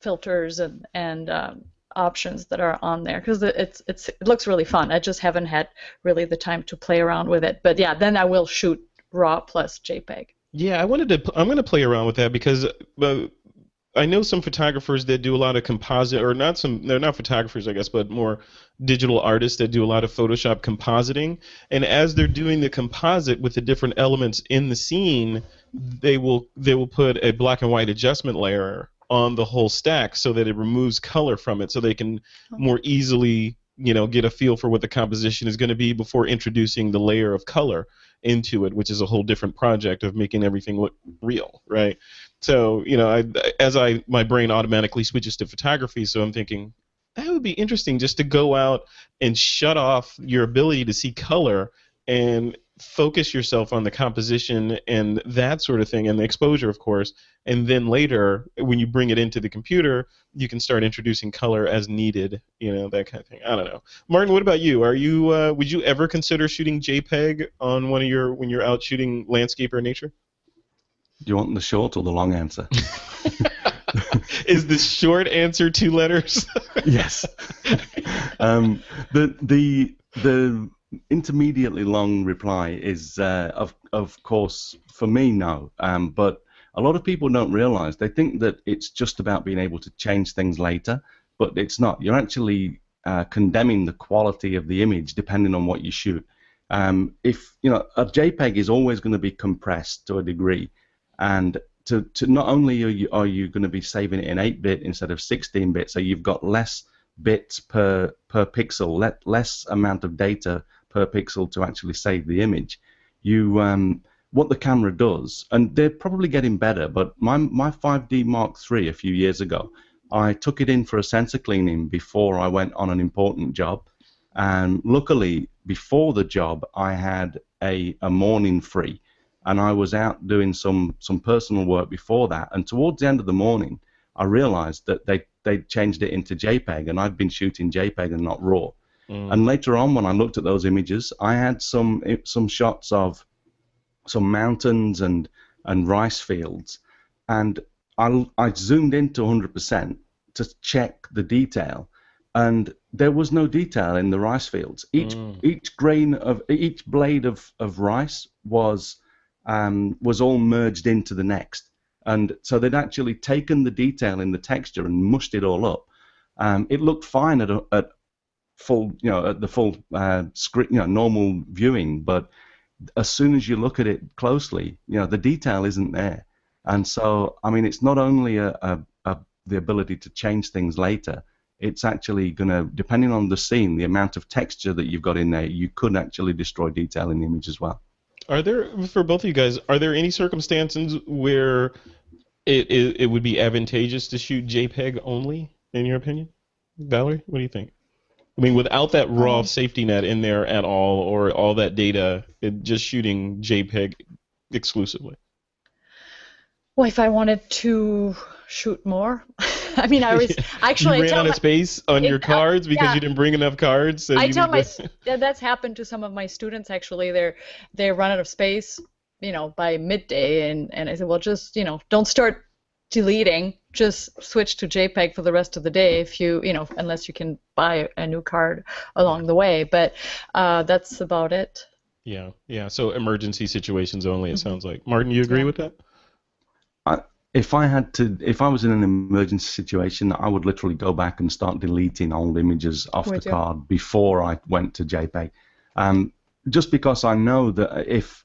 Speaker 4: filters and and um, options that are on there because it's it's it looks really fun. I just haven't had really the time to play around with it. But yeah, then I will shoot RAW plus JPEG.
Speaker 3: Yeah, I wanted to. I'm going to play around with that because uh, I know some photographers that do a lot of composite, or not some. They're not photographers, I guess, but more digital artists that do a lot of Photoshop compositing. And as they're doing the composite with the different elements in the scene, they will they will put a black and white adjustment layer on the whole stack so that it removes color from it, so they can oh. more easily you know get a feel for what the composition is going to be before introducing the layer of color into it, which is a whole different project of making everything look real, right? So, you know, I, as I my brain automatically switches to photography, so I'm thinking that would be interesting just to go out and shut off your ability to see color and focus yourself on the composition and that sort of thing and the exposure of course. And then later when you bring it into the computer you can start introducing color as needed you know that kind of thing. I don't know. Martin what about you? Are you uh, would you ever consider shooting jpeg on one of your when you're out shooting landscape or nature
Speaker 5: Do you want the short or the long answer?
Speaker 3: is the short answer two letters
Speaker 5: yes. um, the the the intermediately long reply is uh, of of course for me no. Um, but a lot of people don't realize they think that it's just about being able to change things later, but it's not. You're actually uh, condemning the quality of the image depending on what you shoot. Um, if you know a JPEG is always going to be compressed to a degree, and to, to not only are you are you going to be saving it in 8-bit instead of 16-bit, so you've got less bits per per pixel, let, less amount of data per pixel to actually save the image. You um, what the camera does, and they're probably getting better. But my my 5D Mark III a few years ago, I took it in for a sensor cleaning before I went on an important job, and luckily before the job I had a, a morning free and I was out doing some some personal work before that. And towards the end of the morning, I realized that they they changed it into JPEG, and I've been shooting JPEG and not RAW.
Speaker 3: Mm.
Speaker 5: And later on, when I looked at those images, I had some some shots of some mountains and and rice fields, and I I zoomed into 100% to check the detail, and there was no detail in the rice fields. Each
Speaker 3: Mm.
Speaker 5: each grain of each blade of, of rice was um, was all merged into the next. And so they'd actually taken the detail in the texture and mushed it all up. Um, it looked fine at, a, at full, you know, at the full uh, screen, you know, normal viewing, but as soon as you look at it closely, you know, the detail isn't there. And so, I mean, it's not only a, a, a the ability to change things later. It's actually going to, depending on the scene, the amount of texture that you've got in there, you could actually destroy detail in the image as well.
Speaker 3: Are there for both of you guys? Are there any circumstances where it, it it would be advantageous to shoot JPEG only, in your opinion, Valerie? What do you think? I mean, without that raw
Speaker 4: Um,
Speaker 3: safety net in there at all, or all that data, it, just shooting JPEG exclusively.
Speaker 4: Well, if I wanted to shoot more, I mean, I was actually
Speaker 3: you
Speaker 4: I
Speaker 3: ran out of space on
Speaker 4: it-
Speaker 3: your
Speaker 4: uh,
Speaker 3: cards because
Speaker 4: yeah.
Speaker 3: you didn't bring enough cards. So
Speaker 4: I tell my
Speaker 3: to-
Speaker 4: that's happened to some of my students actually. They're they run out of space, you know, by midday, and and I said, well, just you know, don't start deleting. Just switch to JPEG for the rest of the day if you you know, unless you can buy a new card along the way. But uh, that's about it.
Speaker 3: yeah, yeah. So emergency situations only. It
Speaker 4: Mhm.
Speaker 3: sounds like. Martin, you agree
Speaker 4: Yeah.
Speaker 3: with that?
Speaker 5: If I had to, if I was in an emergency situation, I would literally go back and start deleting old images off
Speaker 4: Would
Speaker 5: the
Speaker 4: you?
Speaker 5: card before I went to JPEG. Um, just because I know that if,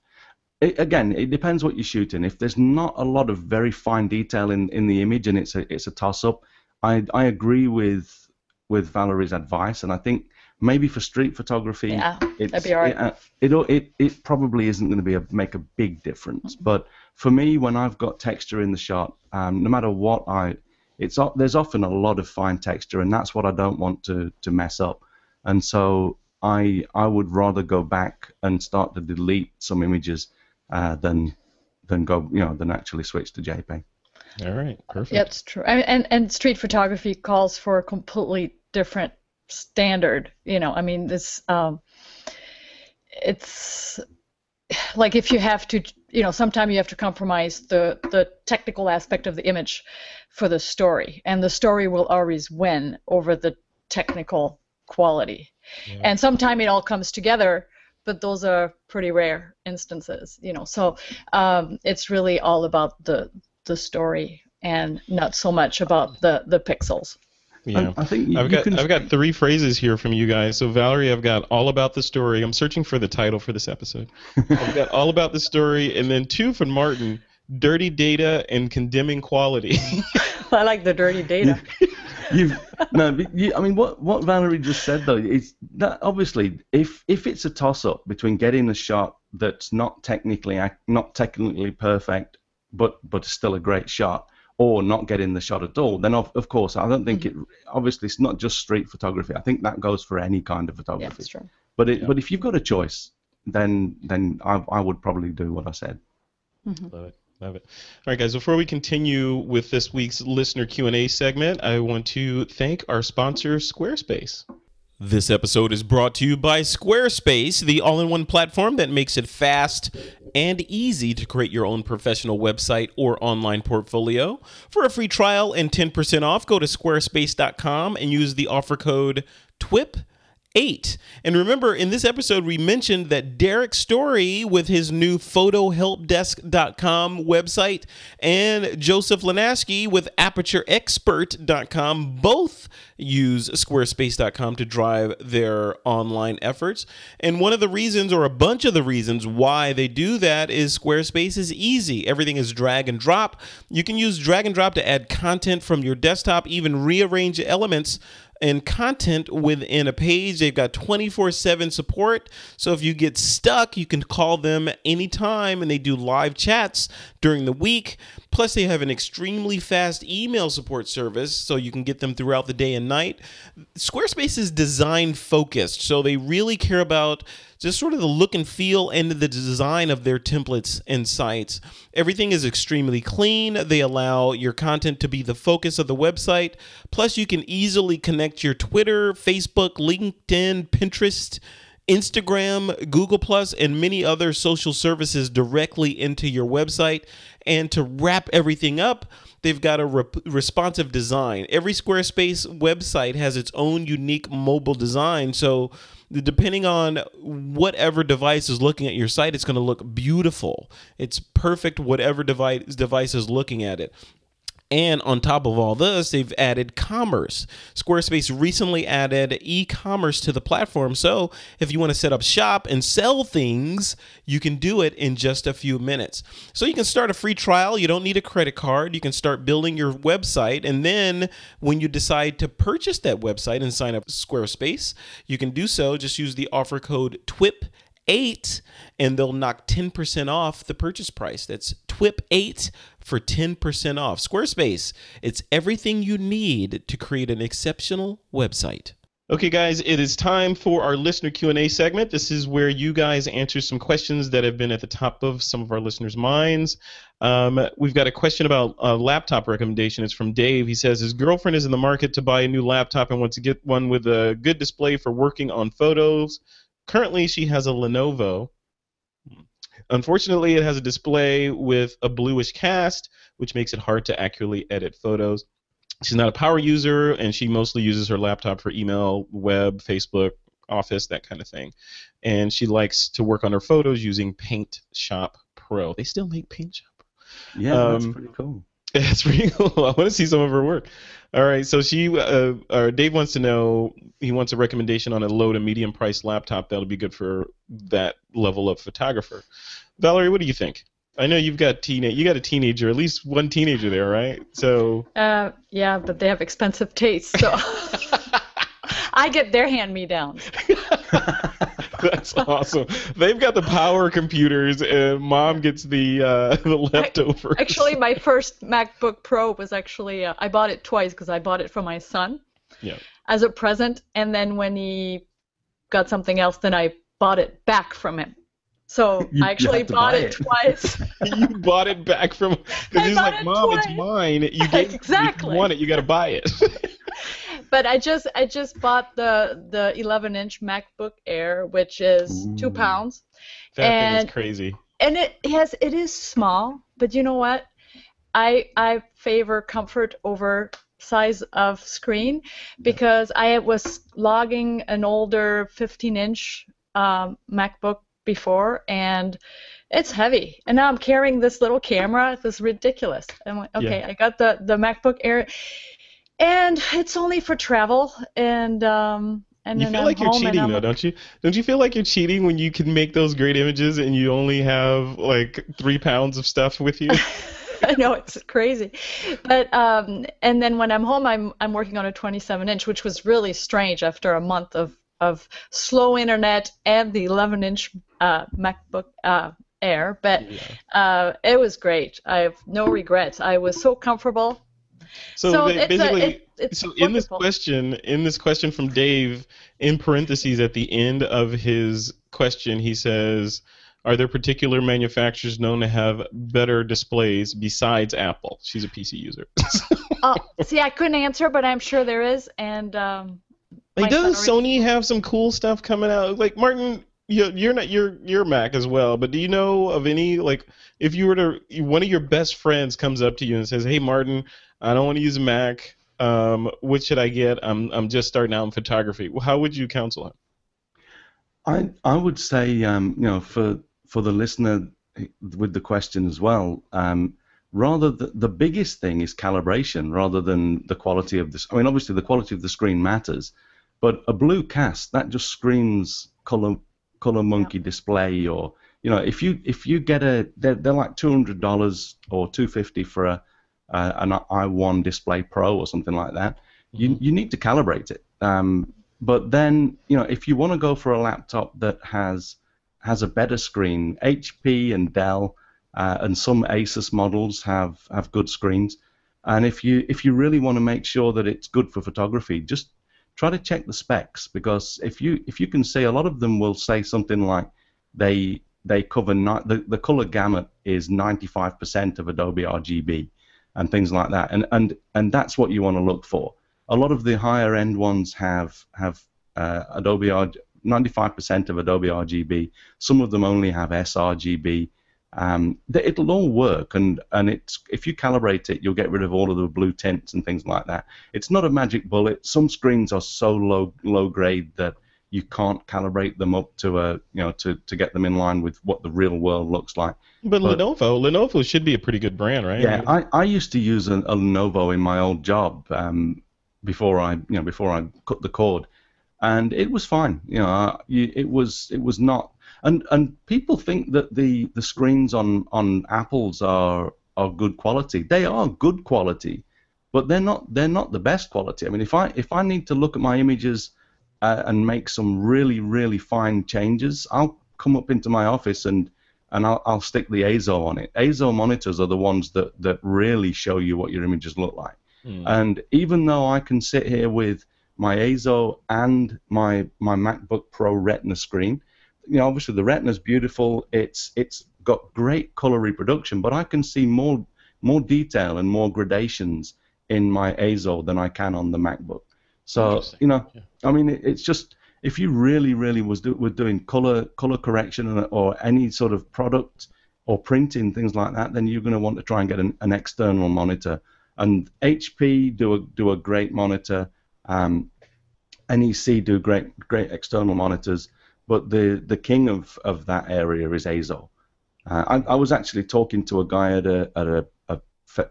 Speaker 5: it, again, it depends what you're shooting. If there's not a lot of very fine detail in, in the image and it's a it's a toss up, I I agree with with Valerie's advice, and I think maybe for street photography,
Speaker 4: Yeah,
Speaker 5: it's,
Speaker 4: be all right.
Speaker 5: It, uh, it, it, it probably isn't going to be a, make a big difference. But for me, when I've got texture in the shot, um, no matter what I, it's there's often a lot of fine texture, and that's what I don't want to, to mess up. And so I I would rather go back and start to delete some images uh, than than go you know than actually switch to JPEG.
Speaker 3: All right, perfect.
Speaker 4: Yeah, true. I mean, and and street photography calls for a completely different standard. You know, I mean, this um, it's like if you have to, you know, sometimes you have to compromise the the technical aspect of the image for the story, and the story will always win over the technical quality. Yeah. And sometimes it all comes together, but those are pretty rare instances, you know. So um, it's really all about the the story and not so much about the the pixels.
Speaker 3: Yeah, I, I think you, I've got I've got three phrases here from you guys. So Valerie, I've got all about the story. I'm searching for the title for this episode. I've got all about the story, and then two from Martin: dirty data and condemning quality.
Speaker 4: I like the dirty data.
Speaker 5: You've no, you, I mean what what Valerie just said though is that obviously if if it's a toss up between getting a shot that's not technically not technically perfect but but still a great shot or not getting the shot at all, then of, of course I don't think mm-hmm. it. Obviously, it's not just street photography. I think that goes for any kind of photography. Yeah,
Speaker 4: that's true.
Speaker 5: But it, yeah. but if you've got a choice, then then I, I would probably do what I said.
Speaker 3: Mm-hmm. Love it. Love it. All right, guys. Before we continue with this week's listener Q and A segment, I want to thank our sponsor, Squarespace. This episode is brought to you by Squarespace, the all in one platform that makes it fast and easy to create your own professional website or online portfolio. For a free trial and 10% off, go to squarespace.com and use the offer code TWIP eight. And remember, in this episode, we mentioned that Derrick Story with his new photohelpdesk.com website and Joseph Linaschke with apertureexpert.com both use squarespace.com to drive their online efforts. And one of the reasons, or a bunch of the reasons, why they do that is Squarespace is easy. Everything is drag and drop. You can use drag and drop to add content from your desktop, even rearrange elements and content within a page. They've got 24 7 support. So if you get stuck, you can call them anytime and they do live chats during the week. Plus, they have an extremely fast email support service so you can get them throughout the day and night. Squarespace is design focused, so they really care about just sort of the look and feel and the design of their templates and sites. Everything is extremely clean. They allow your content to be the focus of the website. Plus, you can easily connect your Twitter, Facebook, LinkedIn, Pinterest. Instagram, Google Plus, and many other social services directly into your website. And to wrap everything up, they've got a re- responsive design. Every Squarespace website has its own unique mobile design. So depending on whatever device is looking at your site, it's going to look beautiful. It's perfect whatever device device is looking at it. And on top of all this, they've added commerce. Squarespace recently added e commerce to the platform. So if you want to set up shop and sell things, you can do it in just a few minutes. So you can start a free trial. You don't need a credit card. You can start building your website. And then when you decide to purchase that website and sign up Squarespace, you can do so. Just use the offer code TWIP eight and they'll knock 10% off the purchase price. That's TWIP8 for 10% off. Squarespace, it's everything you need to create an exceptional website. Okay, guys, it is time for our listener Q&A segment. This is where you guys answer some questions that have been at the top of some of our listeners' minds. Um, we've got a question about a laptop recommendation. It's from Dave. He says his girlfriend is in the market to buy a new laptop and wants to get one with a good display for working on photos, Currently, she has a Lenovo. Unfortunately, it has a display with a bluish cast, which makes it hard to accurately edit photos. She's not a power user, and she mostly uses her laptop for email, web, Facebook, Office, that kind of thing. And she likes to work on her photos using Paint Shop Pro. They still make Paint Shop.
Speaker 5: Yeah, um, that's pretty cool.
Speaker 3: It's pretty cool. I want to see some of her work. All right, so she, uh, uh, Dave wants to know. He wants a recommendation on a low to medium price laptop that'll be good for that level of photographer. Valerie, what do you think? I know you've got teenage. You got a teenager, at least one teenager there, right? So.
Speaker 4: Uh, yeah, but they have expensive tastes, so. I get their hand me downs.
Speaker 3: That's awesome. They've got the power computers, and mom gets the uh, the leftovers.
Speaker 4: Actually, my first MacBook Pro was actually uh, I bought it twice because I bought it for my son.
Speaker 3: Yeah.
Speaker 4: As a present, and then when he got something else, then I bought it back from him. So you, I actually bought it, it, twice.
Speaker 3: you bought it back from because he's like, "Mom, twice. it's mine. You gave exactly. You want it. You got to buy it."
Speaker 4: But I just I just bought the the 11 inch MacBook Air, which is two pounds,
Speaker 3: That thing is crazy.
Speaker 4: and it has it is small, but you know what? I I favor comfort over size of screen because I was logging an older 15 inch um, MacBook before and it's heavy and now I'm carrying this little camera this ridiculous I'm like okay
Speaker 3: Yeah.
Speaker 4: I got the the MacBook Air and it's only for travel and um and
Speaker 3: You feel
Speaker 4: I'm
Speaker 3: like you're cheating though, don't you? Don't you feel like you're cheating when you can make those great images and you only have like three pounds of stuff with you?
Speaker 4: I know it's crazy, but um, and then when I'm home, I'm I'm working on a 27 inch, which was really strange after a month of of slow internet and the 11 inch uh, MacBook uh, Air. But uh, it was great. I have no regrets. I was so comfortable.
Speaker 3: So,
Speaker 4: So
Speaker 3: ba-
Speaker 4: it's a-
Speaker 3: basically,
Speaker 4: it's
Speaker 3: so in this question, in this question from Dave, in parentheses at the end of his question, he says, "Are there particular manufacturers known to have better displays besides Apple?" She's a PC user.
Speaker 4: Uh, see, I couldn't answer, but I'm sure there is. And um,
Speaker 3: Like, doesn't
Speaker 4: son
Speaker 3: Sony have some cool stuff coming out? Like Martin, you, you're not you're you're Mac as well, but do you know of any like if you were to one of your best friends comes up to you and says, "Hey Martin, I don't want to use a Mac. Um, what should I get? I'm I'm just starting out in photography." Well, How would you counsel him?
Speaker 5: I I would say um, you know for for the listener with the question as well. Um, rather the, the biggest thing is calibration rather than the quality of this. I mean, obviously the quality of the screen matters, but a blue cast that just screams color ColorMunki display or you know if you if you get a they're, they're like two hundred dollars or two fifty for a uh, an i1 display pro or something like that you you need to calibrate it. Um, but then you know if you want to go for a laptop that has has a better screen hp and dell uh, and some asus models have have good screens. And if you if you really want to make sure that it's good for photography just try to check the specs because if you if you can see a lot of them will say something like they they cover ni- the the color gamut is 95% of Adobe RGB and things like that. And and and that's what you want to look for. A lot of the higher end ones have have uh, Adobe R 95% of Adobe RGB some of them only have sRGB um, it'll all work and and it's if you calibrate it you'll get rid of all of the blue tints and things like that. It's not a magic bullet. Some screens are so low low grade that you can't calibrate them up to a you know to, to get them in line with what the real world looks like.
Speaker 3: But,
Speaker 5: But-
Speaker 3: Lenovo, Lenovo should be a pretty good brand, right?
Speaker 5: yeah I, I used to use a, a Lenovo in my old job um, before I you know before I cut the cord. And it was fine you know I- it was it was not and and people think that the the screens on on apples are are good quality. They are good quality but they're not they're not the best quality. I mean if i if i need to look at my images uh, and make some really really fine changes i'll come up into my office and and I'll, I'll stick the EIZO on it EIZO monitors are the ones that that really show you what your images look like
Speaker 3: Hmm.
Speaker 5: and even though I can sit here with my EIZO and my my MacBook Pro Retina screen, you know, obviously the Retina's beautiful. It's it's got great color reproduction, but I can see more more detail and more gradations in my EIZO than I can on the MacBook. So you know,
Speaker 3: Yeah.
Speaker 5: I mean, it, it's just if you really really was do, were doing color color correction or, or any sort of product or printing things like that, then you're going to want to try and get an, an external monitor. And HP do a do a great monitor. Um, NEC do great great external monitors, but the the king of, of that area is EIZO. Uh, I, I was actually talking to a guy at a at a, a,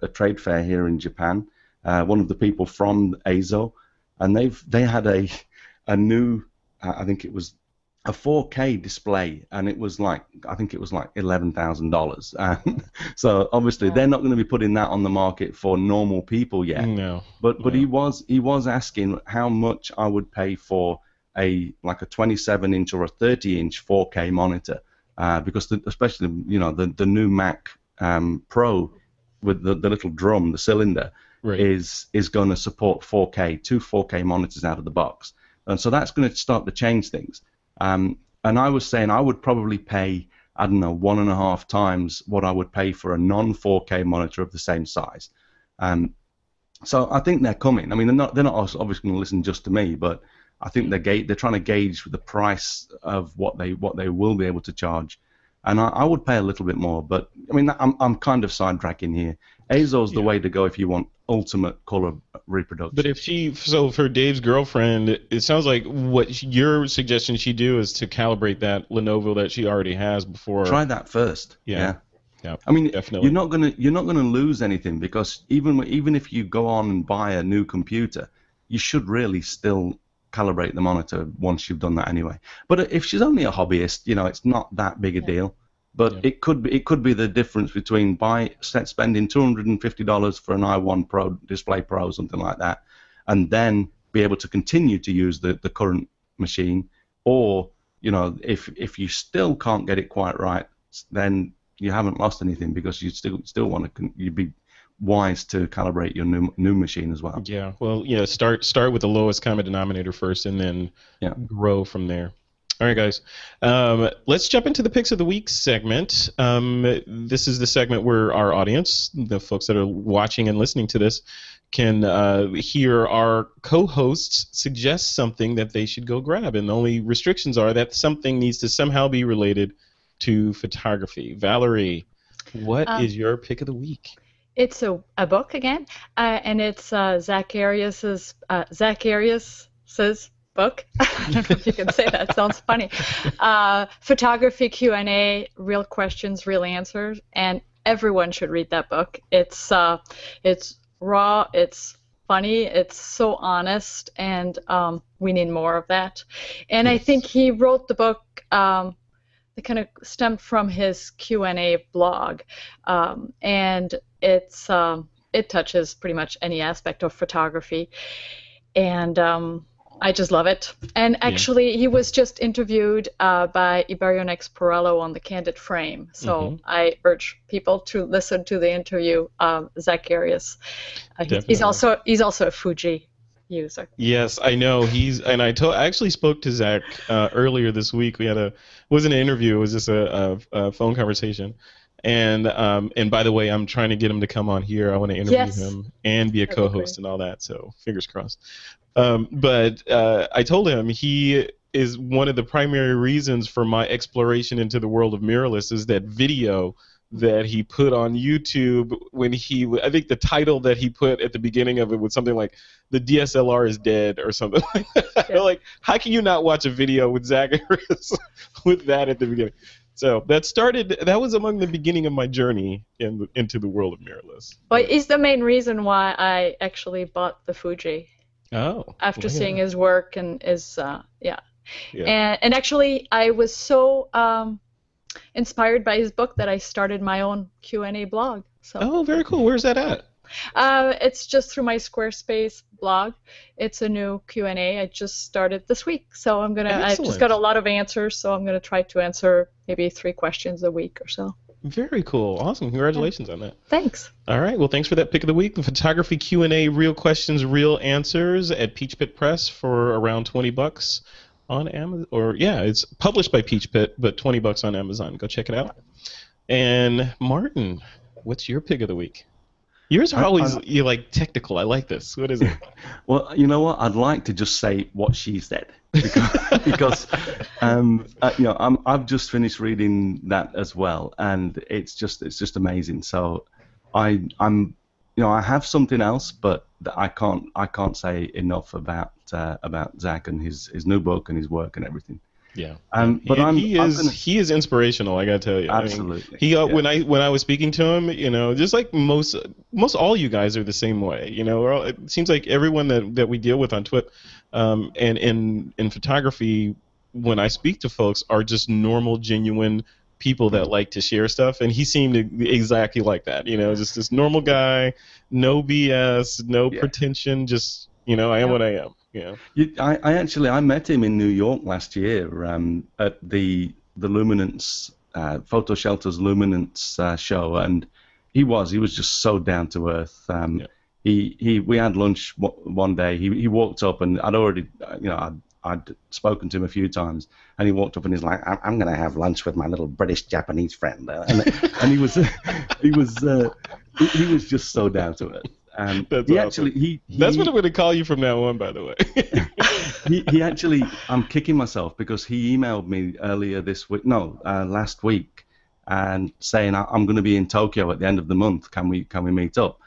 Speaker 5: a trade fair here in Japan, uh, one of the people from EIZO, and they've they had a a new uh, I think it was a 4K display, and it was like I think it was like eleven thousand dollars. So obviously
Speaker 4: Yeah.
Speaker 5: they're not going to be putting that on the market for normal people yet.
Speaker 3: No.
Speaker 5: But but
Speaker 3: Yeah.
Speaker 5: he was he was asking how much I would pay for a like a 27 inch or a 30 inch 4K monitor, uh, because the, especially you know the the new Mac um, Pro with the, the little drum, the cylinder,
Speaker 3: Right.
Speaker 5: is is going to support 4K, two 4K monitors out of the box, and so that's going to start to change things. Um, and I was saying I would probably pay I don't know one and a half times what I would pay for a non 4K monitor of the same size. Um, so I think they're coming. I mean, they're not they're not obviously going to listen just to me, but I think they're ga- they're trying to gauge the price of what they what they will be able to charge, and I, I would pay a little bit more. But I mean, I'm I'm kind of sidetracking here. EIZO's the
Speaker 3: Yeah.
Speaker 5: way to go if you want ultimate color reproduction.
Speaker 3: But if she, so for Dave's girlfriend, it sounds like what sh- your suggestion she do is to calibrate that Lenovo that she already has before.
Speaker 5: Try that first.
Speaker 3: Yeah.
Speaker 5: Yeah.
Speaker 3: Yeah,
Speaker 5: I mean,
Speaker 3: definitely.
Speaker 5: you're not gonna you're not gonna lose anything because even even if you go on and buy a new computer, you should really still calibrate the monitor once you've done that anyway. But if she's only a hobbyist, you know, it's not that big a deal. But
Speaker 3: Yeah.
Speaker 5: it could be it could be the difference between buy set spending two hundred and fifty dollars for an i1 Pro Display Pro or something like that, and then be able to continue to use the, the current machine, or you know, if if you still can't get it quite right, then you haven't lost anything because you still still want to you'd be wise to calibrate your new new machine as well.
Speaker 3: Yeah, well, yeah. Start start with the lowest common denominator first, and then
Speaker 5: Yeah.
Speaker 3: grow from there. All right, guys. Um, let's jump into the picks of the week segment. Um, this is the segment where our audience, the folks that are watching and listening to this, can uh, hear our co-hosts suggest something that they should go grab, and the only restrictions are that something needs to somehow be related to photography. Valerie, what is
Speaker 4: Um,
Speaker 3: your pick of the week?
Speaker 4: It's a, a book again, uh, and it's uh, Zack Arias's uh, book. I don't know if you can say that. Sounds funny. Uh, photography Q and A, real questions, real answers, and everyone should read that book. It's uh, it's raw. It's funny. It's so honest, and um, we need more of that. And I think he wrote the book. Um, that kind of stemmed from his Q&A blog, um, and it's um, it touches pretty much any aspect of photography, and um, I just love it. And actually, he was just interviewed uh, by Ibarionex Perello on the Candid Frame, so
Speaker 3: Mhm.
Speaker 4: I urge people to listen to the interview. Um, Zack Arias, uh, he- he's also he's also a Fuji user.
Speaker 3: Yes, I know he's, and I told, I actually spoke to Zack uh, earlier this week. We had a, it wasn't an interview, it was just a, a, a phone conversation. And um, and by the way, I'm trying to get him to come on here. I want to interview
Speaker 4: Yes.
Speaker 3: him and be a
Speaker 4: That'd
Speaker 3: co-host and all that. So fingers crossed. Um, but uh, I told him he is one of the primary reasons for my exploration into the world of mirrorless is that video that he put on YouTube when he I think the title that he put at the beginning of it was something like the DSLR is dead or something like that.
Speaker 4: Yeah.
Speaker 3: like how can you not watch a video with Zack Arias with that at the beginning? So that started that was among the beginning of my journey in into the world of mirrorless.
Speaker 4: But it's the main reason why I actually bought the Fuji.
Speaker 3: Oh.
Speaker 4: after
Speaker 3: at
Speaker 4: seeing his work and his uh, yeah.
Speaker 3: Yeah.
Speaker 4: and and actually I was so um, inspired by his book that I started my own Q and A blog. So
Speaker 3: Oh, very cool. Where's that at?
Speaker 4: uh, it's just through my Squarespace blog. It's a new Q and A I just started this week. So I'm gonna
Speaker 3: Excellent.
Speaker 4: I just got a lot of answers. So I'm gonna try to answer maybe three questions a week or so.
Speaker 3: Very cool. Awesome. Congratulations on that.
Speaker 4: Thanks.
Speaker 3: All right. Well, thanks for that pick of the week. The photography Q and A, real questions, real answers at Peachpit Press for around twenty bucks on Amazon. Or yeah, it's published by Peachpit, but twenty bucks on Amazon. Go check it out. And Martin, what's your pick of the week? Yours are always
Speaker 5: I-
Speaker 3: you like technical. I like this. What is it?
Speaker 5: Well, you know what? I'd like to just say what she said because, because um, uh, you know I'm, I've just finished reading that as well, and it's just it's just amazing. So I I'm you know I have something else, but that I can't I can't say enough about uh, about Zack and his his new book and his work and everything.
Speaker 3: Yeah.
Speaker 5: Um, but
Speaker 3: he,
Speaker 5: I'm,
Speaker 3: he is
Speaker 5: gonna-
Speaker 3: he is inspirational. I gotta tell you. I mean,
Speaker 5: absolutely.
Speaker 3: He uh,
Speaker 5: yeah.
Speaker 3: when I when I was speaking to him, you know, just like most most all you guys are the same way. You know, all, it seems like everyone that, that we deal with on Twitter, um, and in in photography, when I speak to folks, are just normal, genuine people that like to share stuff. And he seemed exactly like that. You know, just this normal guy, no BS, no
Speaker 5: Yeah.
Speaker 3: pretension, just you know, I am
Speaker 4: Yeah.
Speaker 3: what I am. You,
Speaker 5: I, I actually I met him in New York last year um, at the the Luminance uh, PhotoShelter's Luminance uh, show, and he was he was just so down to earth. Um,
Speaker 3: Yeah.
Speaker 5: He he we had lunch w- one day. He he walked up and I'd already uh, you know I'd, I'd spoken to him a few times, and he walked up and he's like, "I'm, I'm going to have lunch with my little British Japanese friend," and, and he was he was uh, he, he was just so down to earth. Um,
Speaker 3: That's
Speaker 5: he
Speaker 3: awesome.
Speaker 5: actually he, he
Speaker 3: That's what I'm going to call you from now on, by the way.
Speaker 5: he, he actually I'm kicking myself because he emailed me earlier this week no uh, last week and saying I, I'm going to be in Tokyo at the end of the month. Can we can we meet up?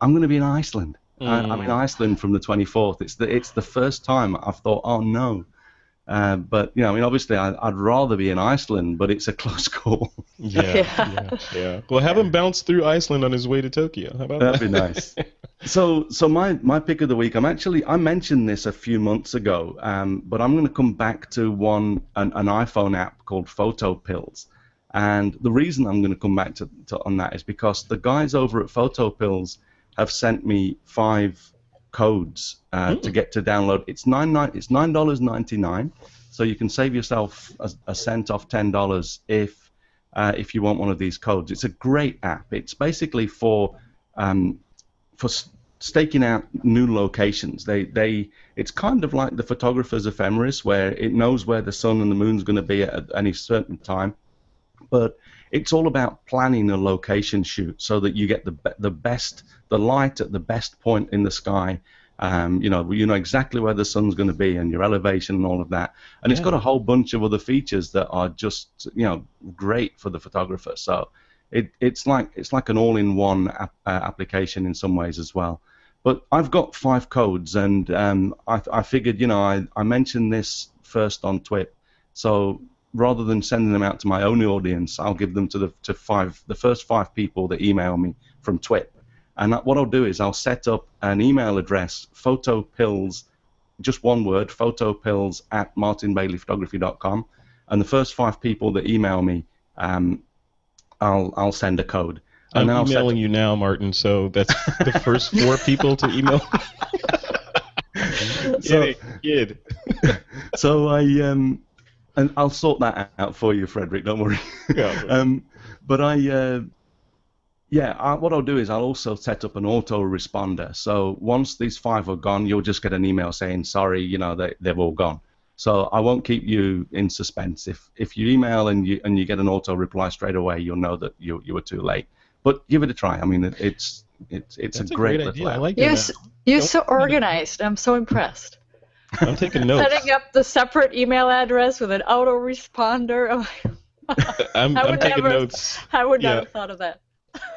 Speaker 5: I'm going to be in Iceland. I, I'm in Iceland from the 24th it's the it's the first time I've thought oh no uh, but you know I mean obviously I, I'd rather be in Iceland but it's a close call
Speaker 3: yeah, yeah, yeah. Well, have him bounce through Iceland on his way to Tokyo. How about
Speaker 5: That'd
Speaker 3: that?
Speaker 5: be nice. so, so my, my pick of the week. I'm actually I mentioned this a few months ago, um, but I'm going to come back to one an, an iPhone app called PhotoPills, and the reason I'm going to come back to, to on that is because the guys over at PhotoPills have sent me five codes uh, to get to download. It's nine nine. It's nine dollars ninety nine. So you can save yourself a, a cent off ten dollars if uh, if you want one of these codes. It's a great app. It's basically for um, for staking out new locations. They they it's kind of like the photographer's ephemeris, where it knows where the sun and the moon's going to be at, at any certain time, but it's all about planning a location shoot so that you get the the best the light at the best point in the sky. Um, you know, you know exactly where the sun's going to be and your elevation and all of that. And it's got a whole bunch of other features that are just you know great for the photographer. So it, it's like it's like an all-in-one uh, application in some ways as well. But I've got five codes, and um, I, I figured, you know, I, I mentioned this first on Twit, so rather than sending them out to my own audience, I'll give them to the to five the first five people that email me from Twit. And that- what I'll do is I'll set up an email address, photopills, just one word, photopills at martinbaileyphotography.com, and the first five people that email me, um, I'll I'll send a code. And
Speaker 3: I'm
Speaker 5: I'll set
Speaker 3: emailing you now, Martin. So that's the first four people to email.
Speaker 5: So- so I um, and I'll sort that out for you, Frederick. Don't worry.
Speaker 3: Yeah.
Speaker 5: um, but I, uh, yeah, I, what I'll do is I'll also set up an autoresponder. So once these five are gone, you'll just get an email saying, sorry, you know, they, they've all gone. So I won't keep you in suspense. If if you email and you and you get an auto reply straight away, you'll know that you you were too late. But give it a try. I mean, it, it's it's it's
Speaker 3: That's
Speaker 5: a great,
Speaker 3: idea.
Speaker 5: little
Speaker 3: I
Speaker 5: app.
Speaker 3: like
Speaker 4: You're, you're so organized. I'm so impressed.
Speaker 3: I'm taking notes.
Speaker 4: Setting up the separate email address with an autoresponder. Oh,
Speaker 3: I'm,
Speaker 4: I
Speaker 3: I'm
Speaker 4: would
Speaker 3: taking
Speaker 4: never-
Speaker 3: notes.
Speaker 4: I would not
Speaker 3: Yeah.
Speaker 4: have thought of that.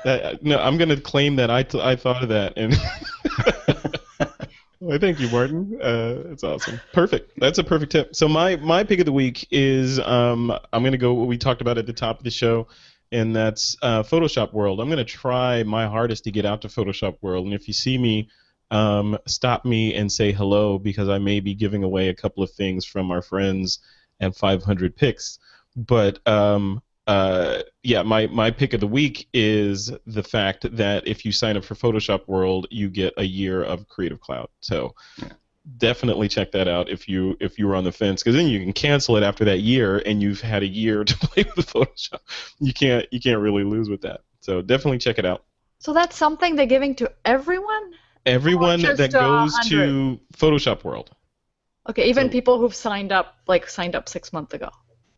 Speaker 3: That, no, I'm going to claim that I, t- I thought of that. And well, thank you, Martin. Uh, that's awesome. Perfect. That's a perfect tip. So my my pick of the week is um, I'm going to go what we talked about at the top of the show, and that's uh, Photoshop World. I'm going to try my hardest to get out to Photoshop World, and if you see me. Um, stop me and say hello because I may be giving away a couple of things from our friends and 500px. But um, uh, yeah, my, my pick of the week is the fact that if you sign up for Photoshop World, you get a year of Creative Cloud. So definitely check that out if you if you were on the fence, because then you can cancel it after that year, and you've had a year to play with Photoshop. You can't you can't really lose with that. So definitely check it out.
Speaker 4: So that's something they're giving to everyone?
Speaker 3: Everyone
Speaker 4: just,
Speaker 3: that
Speaker 4: uh,
Speaker 3: goes to Photoshop World.
Speaker 4: Okay, even
Speaker 3: So-
Speaker 4: people who've signed up, like signed up six months ago,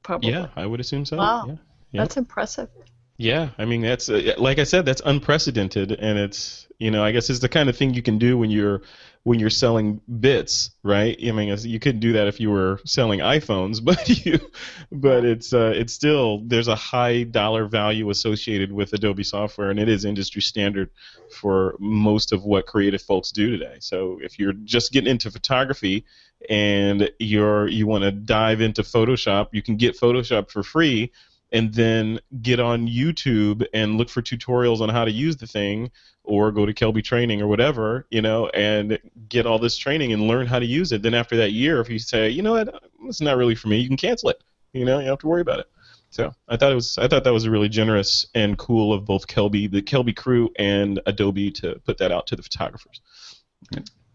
Speaker 4: probably.
Speaker 3: Yeah, I would assume so.
Speaker 4: Wow.
Speaker 3: Yeah. Yeah.
Speaker 4: That's impressive.
Speaker 3: Yeah, I mean that's uh, like I said, that's unprecedented, and it's you know I guess it's the kind of thing you can do when you're when you're selling bits, right? I mean you couldn't do that if you were selling iPhones, but you but it's uh, it's still there's a high dollar value associated with Adobe software, and it is industry standard for most of what creative folks do today. So if you're just getting into photography and you're you want to dive into Photoshop, you can get Photoshop for free and then get on YouTube and look for tutorials on how to use the thing, or go to Kelby Training or whatever, you know, and get all this training and learn how to use it. Then after that year, if you say, you know what, it's not really for me, you can cancel it. You know, you don't have to worry about it. So I thought it was I thought that was really generous and cool of both Kelby, the Kelby crew, and Adobe to put that out to the photographers.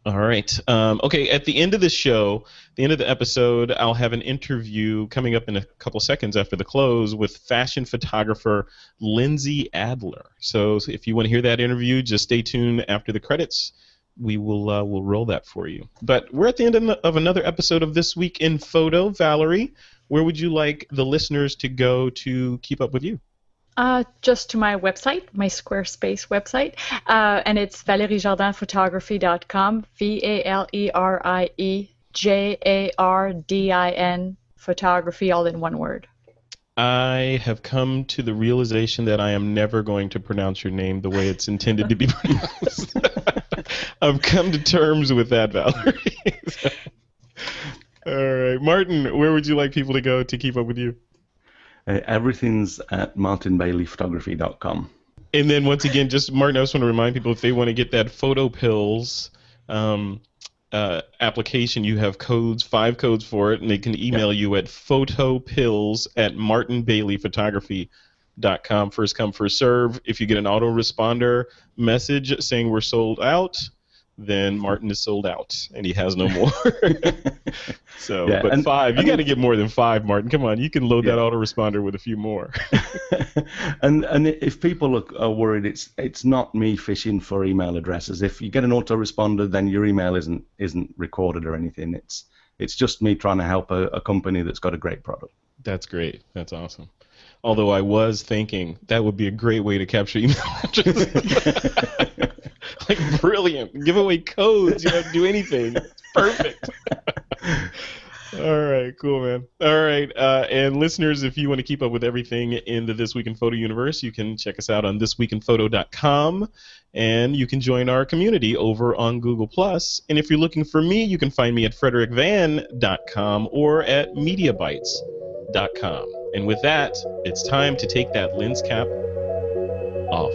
Speaker 3: All right. Um, okay. At the end of the show, the end of the episode, I'll have an interview coming up in a couple seconds after the close with fashion photographer Lindsay Adler. So if you want to hear that interview, just stay tuned after the credits. We will uh, we'll roll that for you. But we're at the end of of another episode of this week in photo. Valerie, where would you like the listeners to go to keep up with you?
Speaker 4: Uh, just to my website, my Squarespace website, uh, and it's valeriejardinphotography.com. V A L E R I E J A R D I N photography, all in one word.
Speaker 3: I have come to the realization that I am never going to pronounce your name the way it's intended to be pronounced. I've come to terms with that, Valerie. All right, Martin, where would you like people to go to keep up with you?
Speaker 5: Uh, everything's at martinbaileyphotography.com.
Speaker 3: And then once again, just Martin, I just want to remind people if they want to get that photo pills um, uh, application, you have codes, five codes for it, and they can email yep. you at photopills at martinbaileyphotography.com. First come, first serve. If you get an autoresponder message saying we're sold out, then hmm. Martin is sold out and he has no more. so, yeah, but and, five, you got to get more than five, Martin. Come on, you can load yeah. that autoresponder with a few more.
Speaker 5: and and if people are, are, worried, it's it's not me fishing for email addresses. If you get an autoresponder, then your email isn't isn't recorded or anything. It's it's just me trying to help a, a company that's got a great product.
Speaker 3: That's great. That's awesome. Although I was thinking that would be a great way to capture email addresses. like brilliant. Give away codes. You don't do anything. It's perfect. All right, cool, man. All right, uh, and listeners, if you want to keep up with everything in the This Week in Photo universe, you can check us out on thisweekinphoto.com, and you can join our community over on Google Plus. And if you're looking for me, you can find me at frederickvan.com or at mediabytes.com. And with that, it's time to take that lens cap off.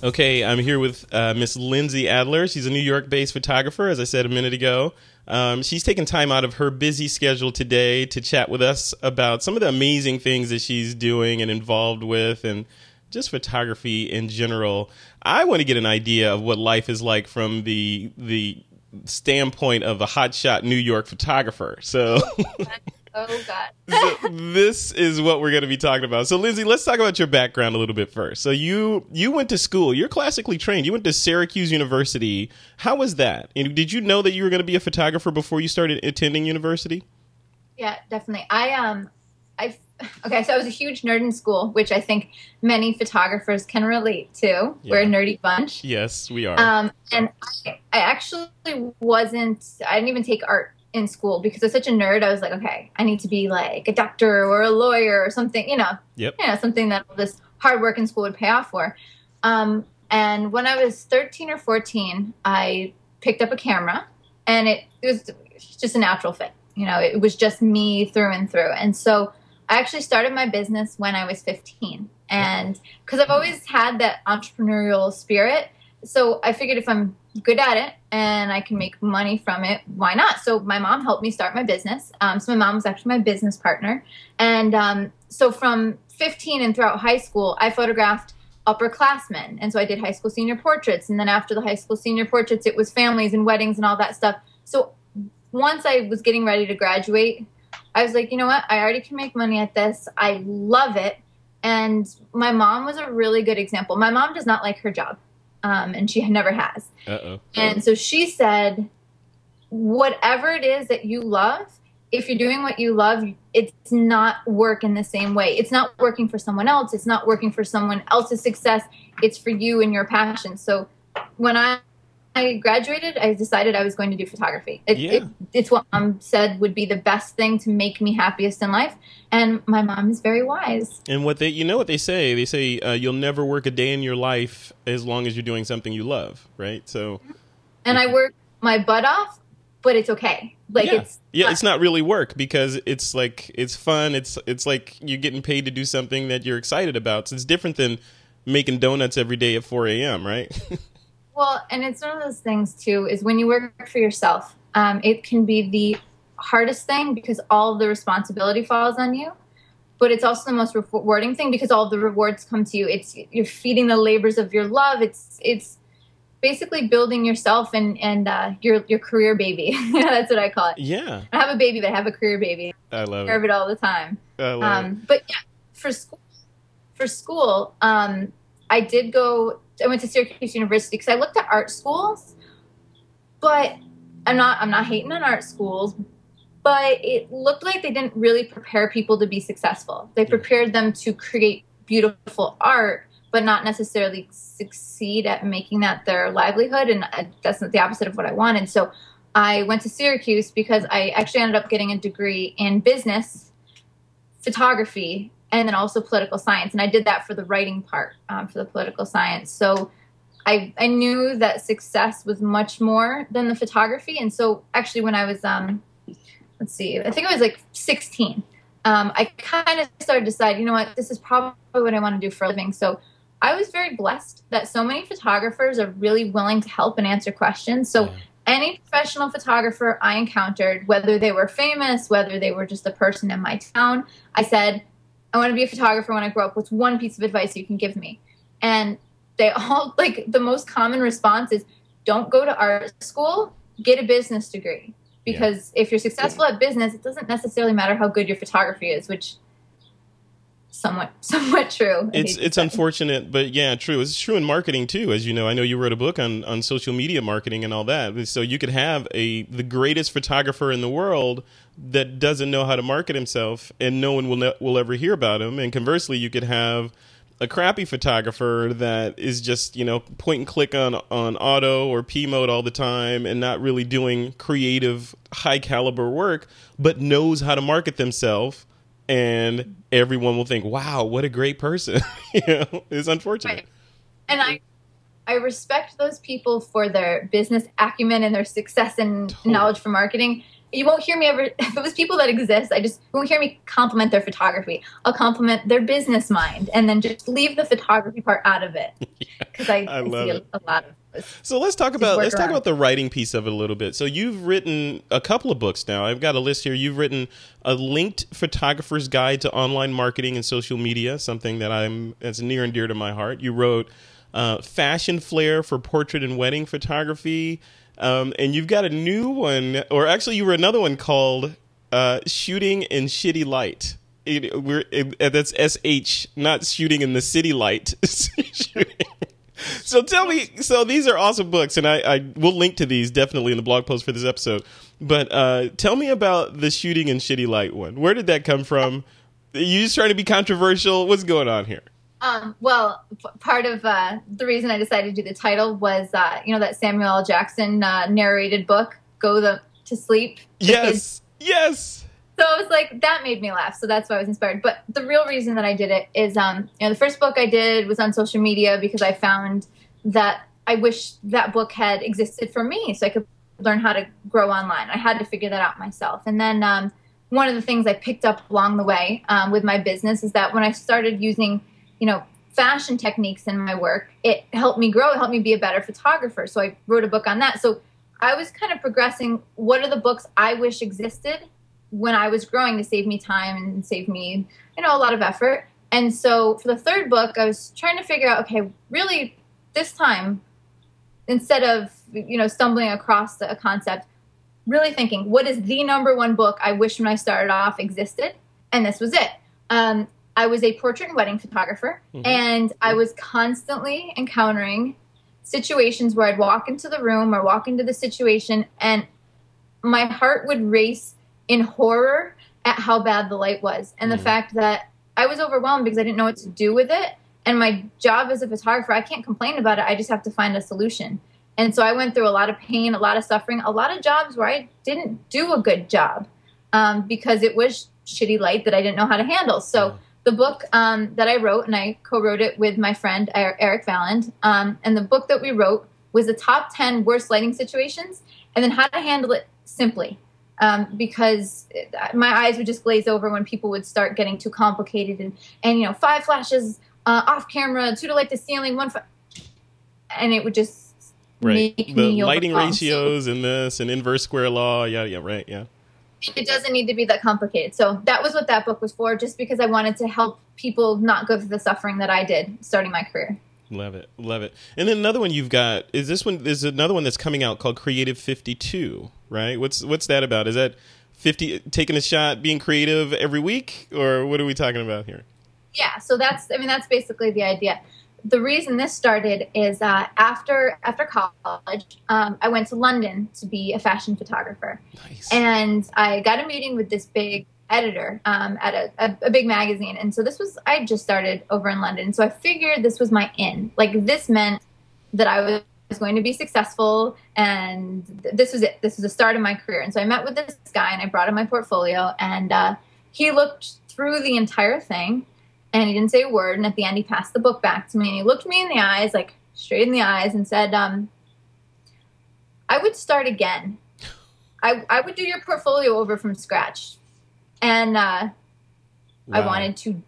Speaker 3: Okay, I'm here with uh, Miss Lindsay Adler. She's a New York-based photographer, as I said a minute ago. Um, she's taken time out of her busy schedule today to chat with us about some of the amazing things that she's doing and involved with, and just photography in general. I want to get an idea of what life is like from the the standpoint of a hotshot New York photographer. So.
Speaker 6: Oh God.
Speaker 3: so this is what we're going to be talking about. So Lindsay, let's talk about your background a little bit first. So you you went to school. You're classically trained. You went to Syracuse University. How was that? And did you know that you were going to be a photographer before you started attending university?
Speaker 6: Yeah, definitely. I um I okay, so I was a huge nerd in school, which I think many photographers can relate to. Yeah. We're a nerdy bunch.
Speaker 3: Yes, we are.
Speaker 6: Um, and I, I actually wasn't. I didn't even take art in school because I was such a nerd. I was like, okay, I need to be like a doctor or a lawyer or something, you know,
Speaker 3: yep.
Speaker 6: you know, something that all this hard work in school would pay off for. Um, and when I was 13 or 14, I picked up a camera and it, it was just a natural fit. You know, it was just me through and through. And so I actually started my business when I was 15. And because I've always had that entrepreneurial spirit, so I figured if I'm good at it and I can make money from it, why not? So my mom helped me start my business. Um, so my mom was actually my business partner. And um, so from 15 and throughout high school, I photographed upperclassmen. And so I did high school senior portraits. And then after the high school senior portraits, it was families and weddings and all that stuff. So once I was getting ready to graduate, I was like, you know what? I already can make money at this. I love it. And my mom was a really good example. My mom does not like her job um, and she never has.
Speaker 3: Uh-oh.
Speaker 6: And so she said, whatever it is that you love, if you're doing what you love, it's not work in the same way. It's not working for someone else. It's not working for someone else's success. It's for you and your passion. So when I I graduated, I decided I was going to do photography. It,
Speaker 3: yeah.
Speaker 6: it, it's what mom said would be the best thing to make me happiest in life, and my mom is very wise.
Speaker 3: And what they, you know, what they say, they say uh, you'll never work a day in your life as long as you're doing something you love, right? So,
Speaker 6: and I work my butt off, but it's okay. Like
Speaker 3: yeah.
Speaker 6: it's
Speaker 3: yeah, fun. it's not really work because it's like it's fun. It's it's like you're getting paid to do something that you're excited about. So it's different than making donuts every day at 4 a.m. Right?
Speaker 6: Well, and it's one of those things too is when you work for yourself, um, it can be the hardest thing because all the responsibility falls on you. but it's also the most rewarding thing because all the rewards come to you. It's you're feeding the labors of your love. It's it's basically building yourself and and uh, your your career baby. That's what I call it.
Speaker 3: Yeah,
Speaker 6: I have a baby, but I have a career baby.
Speaker 3: I love
Speaker 6: Care of
Speaker 3: it.
Speaker 6: it all the time.
Speaker 3: I love
Speaker 6: Um,
Speaker 3: it.
Speaker 6: but yeah, for school, for school, um, I did go. I went to Syracuse University because I looked at art schools, but I'm not. I'm not hating on art schools, but it looked like they didn't really prepare people to be successful. They prepared them to create beautiful art, but not necessarily succeed at making that their livelihood. And uh, that's not the opposite of what I wanted. So I went to Syracuse because I actually ended up getting a degree in business photography and then also political science. And i did that for the writing part um, for the political science. So I, I knew that success was much more than the photography. And so actually when i was um, let's see i think i was like 16 um, i kind of started to decide you know what this is probably what i want to do for a living. So i was very blessed that so many photographers are really willing to help and answer questions. So
Speaker 3: Yeah.
Speaker 6: any professional photographer I encountered, whether they were famous, whether they were just a person in my town, I said, I want to be a photographer when I grow up. What's one piece of advice you can give me? And they all, like, the most common response is don't go to art school, get a business degree. Because if you're successful at business, it doesn't necessarily matter how good your photography is, which somewhat somewhat true.
Speaker 3: It's it's
Speaker 6: say.
Speaker 3: unfortunate, but yeah, true. It's true in marketing too, as you know. I know you wrote a book on on social media marketing and all that. So you could have a the greatest photographer in the world that doesn't know how to market himself, and no one will ne- will ever hear about him. And conversely, you could have a crappy photographer that is just you know point and click on on auto or P mode all the time and not really doing creative high caliber work, but knows how to market themselves and everyone will think, "Wow, what a great person!" you know, it's unfortunate.
Speaker 6: Right. and I I respect those people for their business acumen and their success and
Speaker 3: Totally.
Speaker 6: knowledge for marketing. You won't hear me ever if it was people that exist. I just won't hear me compliment their photography. I'll compliment their business mind, and then just leave the photography part out of it because I,
Speaker 3: I
Speaker 6: I
Speaker 3: love
Speaker 6: see
Speaker 3: it.
Speaker 6: a, a lot of.
Speaker 3: So let's talk about let's talk about the writing piece of it a little bit. So you've written a couple of books now. I've got a list here. You've written a linked photographer's guide to online marketing and social media, something that I'm that's near and dear to my heart. You wrote uh, fashion flair for portrait and wedding photography, um, and you've got a new one, or actually, you wrote another one called uh, shooting in shitty light. It, we're it, that's sh, not shooting in the city light. Shooting- so tell me, so these are awesome books, and I, I will link to these definitely in the blog post for this episode. But uh, tell me about the shooting and shitty light one. Where did that come from? are you just trying to be controversial? What's going on here?
Speaker 6: Um, well, p- part of uh, the reason I decided to do the title was, uh, you know, that Samuel L. Jackson uh, narrated book, "Go the to Sleep."
Speaker 3: Yes, yes.
Speaker 6: So I was like, that made me laugh. So that's why I was inspired. But the real reason that I did it is, um, you know, the first book I did was on social media because I found that I wish that book had existed for me so I could learn how to grow online. I had to figure that out myself. And then um, one of the things I picked up along the way um, with my business is that when I started using, you know, fashion techniques in my work, it helped me grow. It helped me be a better photographer. So I wrote a book on that. So I was kind of progressing. What are the books I wish existed when I was growing to save me time and save me, you know, a lot of effort. And so for the third book, I was trying to figure out, okay, really this time, instead of, you know, stumbling across a concept, really thinking, what is the number one book I wish when I started off existed? And this was it. Um, I was a portrait and wedding photographer,
Speaker 3: Mhm.
Speaker 6: and I was constantly encountering situations where I'd walk into the room or walk into the situation, and my heart would race in horror at how bad the light was and the
Speaker 3: Mhm.
Speaker 6: fact that I was overwhelmed because I didn't know what to do with it. And my job as a photographer, I can't complain about it. I just have to find a solution. And so I went through a lot of pain, a lot of suffering, a lot of jobs where I didn't do a good job um, because it was shitty light that I didn't know how to handle. So the book um, that I wrote, and I co-wrote it with my friend Er- Erik Valind, um, and the book that we wrote was the top 10 worst lighting situations and then how to handle it simply. Um, because it- my eyes would just glaze over when people would start getting too complicated and, and you know, five flashes uh, off camera, two to light the ceiling, one, fa- and it would just
Speaker 3: Right.
Speaker 6: make
Speaker 3: the
Speaker 6: me
Speaker 3: lighting ratios and this and inverse square law. Yeah, yeah, right. Yeah.
Speaker 6: it doesn't need to be that complicated. So that was what that book was for, just because I wanted to help people not go through the suffering that I did starting my career.
Speaker 3: Love it, love it. And then another one you've got is this one. There's another one that's coming out called Creative Fifty Two, right? What's what's that about? Is that fifty taking a shot, being creative every week, or what are we talking about here?
Speaker 6: Yeah, so that's I mean that's basically the idea. The reason this started is uh, after after college, um, I went to London to be a fashion photographer,
Speaker 3: Nice.
Speaker 6: and I got a meeting with this big editor um, at a, a, a big magazine. And so this was, I just started over in London. So I figured this was my in. Like this meant that I was going to be successful and th- this was it. This was the start of my career. And so I met with this guy and I brought him my portfolio and uh, he looked through the entire thing and he didn't say a word. And at the end, he passed the book back to me and he looked me in the eyes, like straight in the eyes, and said, um, I would start again. I, I would do your portfolio over from scratch. And uh, I wanted to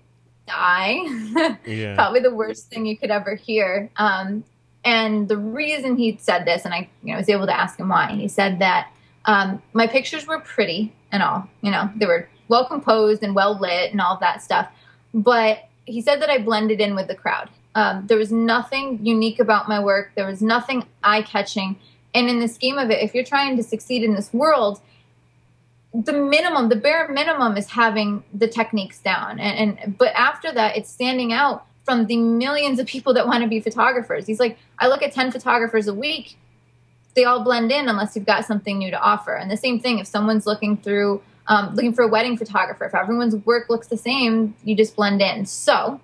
Speaker 6: die.
Speaker 3: Yeah.
Speaker 6: Probably the worst thing you could ever hear. Um, and the reason he said this, and I you know, was able to ask him why, he said that um, my pictures were pretty and all. You know, they were well composed and well lit and all that stuff. But he said that I blended in with the crowd. Um, there was nothing unique about my work. There was nothing eye catching. And in the scheme of it, if you're trying to succeed in this world, the minimum, the bare minimum is having the techniques down. And, and but after that, it's standing out from the millions of people that want to be photographers. He's like, I look at 10 photographers a week, they all blend in unless you've got something new to offer. And the same thing, if someone's looking through, um, looking for a wedding photographer, if everyone's work looks the same, you just blend in. So,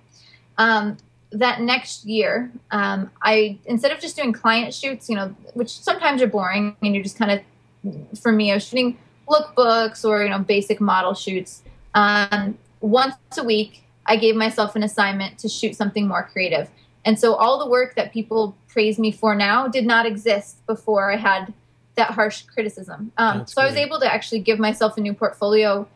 Speaker 6: um, that next year, um, I instead of just doing client shoots, you know, which sometimes are boring, and you're just kind of, for me, I was shooting lookbooks or you know basic model shoots. Um, once a week, I gave myself an assignment to shoot something more creative, and so all the work that people praise me for now did not exist before I had that harsh criticism. Um, so I was able to actually give myself a new portfolio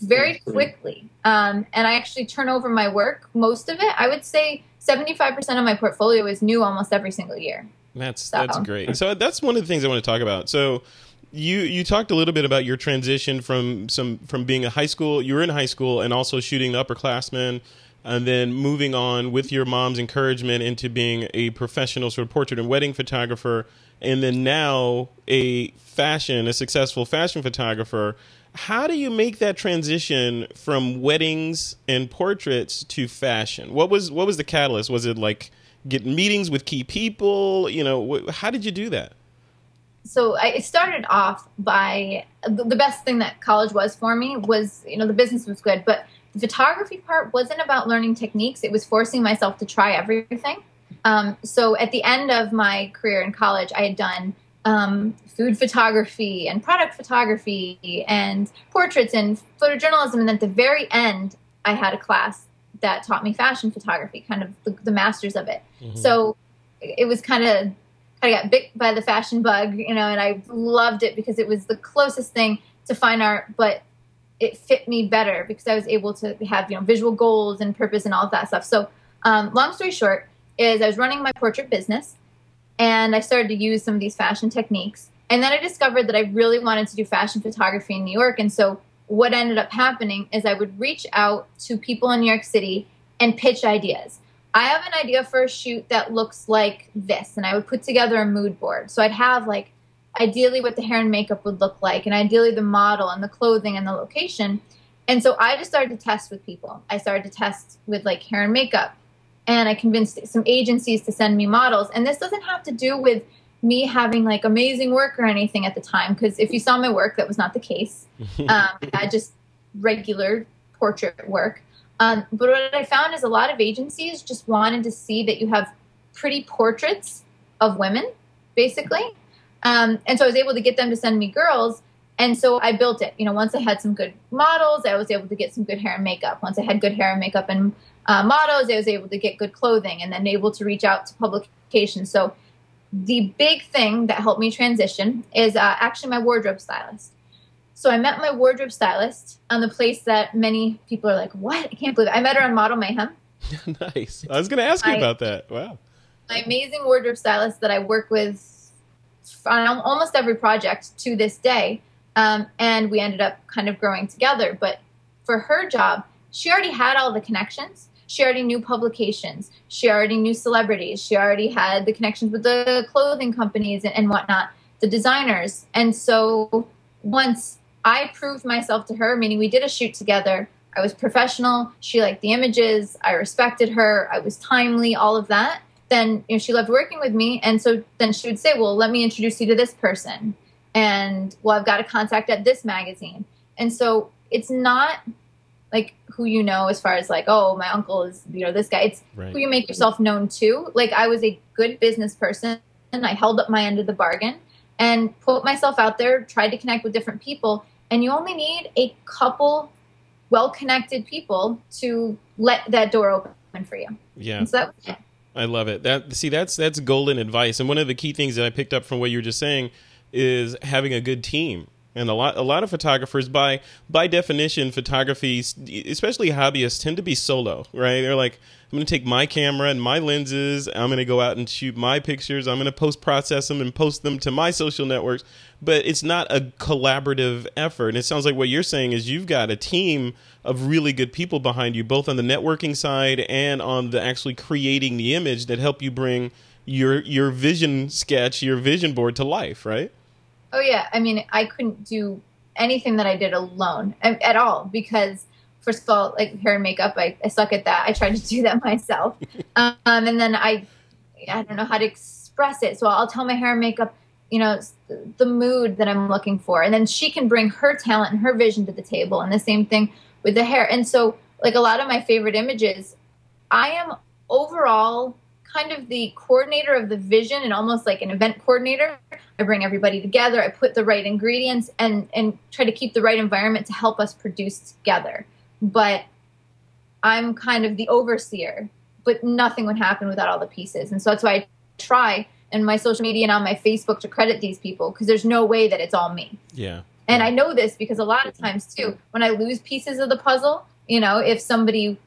Speaker 6: very
Speaker 5: That's
Speaker 6: quickly. Um, and I actually turn over my work, most of it. I would say 75% of my portfolio is new almost every single year.
Speaker 3: That's
Speaker 6: So-
Speaker 3: that's great. So that's one of the things I want to talk about. So you you talked a little bit about your transition from some from being a high school you were in high school and also shooting the upperclassmen and then moving on with your mom's encouragement into being a professional sort of portrait and wedding photographer and then now a fashion a successful fashion photographer. How do you make that transition from weddings and portraits to fashion? What was what was the catalyst? Was it like getting meetings with key people? You know wh- how did you do that
Speaker 6: so I it started off by the best thing that college was for me was you know the business was good, but the photography part wasn't about learning techniques. It was forcing myself to try everything. Um, so at the end of my career in college, I had done um, food photography and product photography and portraits and photojournalism, and at the very end, I had a class that taught me fashion photography, kind of the, the masters of it. So it was kind of I got bit by the fashion bug, you know, and I loved it because it was the closest thing to fine art, but it fit me better because I was able to have, you know, visual goals and purpose and all of that stuff. So, um, long story short, is I was running my portrait business and I started to use some of these fashion techniques. And then I discovered that I really wanted to do fashion photography in New York. And so, what ended up happening is I would reach out to people in New York City and pitch ideas. I have an idea for a shoot that looks like this, and I would put together a mood board. So I'd have like ideally what the hair and makeup would look like, and ideally the model and the clothing and the location. And so I just started to test with people. I started to test with like hair and makeup, and I convinced some agencies to send me models. And this doesn't have to do with me having like amazing work or anything at the time, because if you saw my work, that was not the case. um, I just regular portrait work. Um, but what I found is a lot of agencies just wanted to see that you have pretty portraits of women, basically. Um, and so I was able to get them to send me girls. And so I built it. You know, once I had some good models, I was able to get some good hair and makeup. Once I had good hair and makeup and uh, models, I was able to get good clothing and then able to reach out to publications. So the big thing that helped me transition is uh, actually my wardrobe stylist. So I met my wardrobe stylist on the place that many people are like, "What? I can't believe it." I met her on Model Mayhem.
Speaker 3: nice i was going to ask you
Speaker 6: I-
Speaker 3: about that wow
Speaker 6: My amazing wardrobe stylist that I work with on almost every project to this day. Um, and we ended up kind of growing together. But for her job, she already had all the connections. She already knew publications. She already knew celebrities. She already had the connections with the clothing companies and, and whatnot, the designers. And so once I proved myself to her, meaning we did a shoot together, I was professional. She liked the images. I respected her. I was timely, all of that. Then you know, she loved working with me. And so then she would say, Well, let me introduce you to this person. And well, I've got a contact at this magazine. And so it's not like who you know as far as like, oh, my uncle is, you know, this guy. It's right. who you make yourself known to. Like I was a good business person and I held up my end of the bargain and put myself out there, tried to connect with different people. And you only need a couple well connected people to let that door open for you.
Speaker 3: Yeah. So that, I love it. That see that's that's golden advice. And one of the key things that I picked up from what you were just saying is having a good team. And a lot a lot of photographers by by definition photography especially hobbyists tend to be solo, right? They're like I'm going to take my camera and my lenses. I'm going to go out and shoot my pictures. I'm going to post process them and post them to my social networks. But it's not a collaborative effort. And it sounds like what you're saying is you've got a team of really good people behind you, both on the networking side and on the actually creating the image that help you bring your your vision sketch, your vision board to life, right?
Speaker 6: Oh yeah. I mean, I couldn't do anything that I did alone at all because first of all, like hair and makeup, I, I suck at that. I tried to do that myself. um, and then I, I don't know how to express it. So I'll tell my hair and makeup, you know, the mood that I'm looking for. And then she can bring her talent and her vision to the table. And the same thing with the hair. And so, like a lot of my favorite images, I am overall kind of the coordinator of the vision and almost like an event coordinator. I bring everybody together, I put the right ingredients and and try to keep the right environment to help us produce together but I'm kind of the overseer. But nothing would happen without all the pieces, and so that's why I try in my social media and on my Facebook to credit these people because there's no way that it's all me.
Speaker 3: Yeah.
Speaker 6: And I know this because a lot of times too, when I lose pieces of the puzzle, you know, if somebody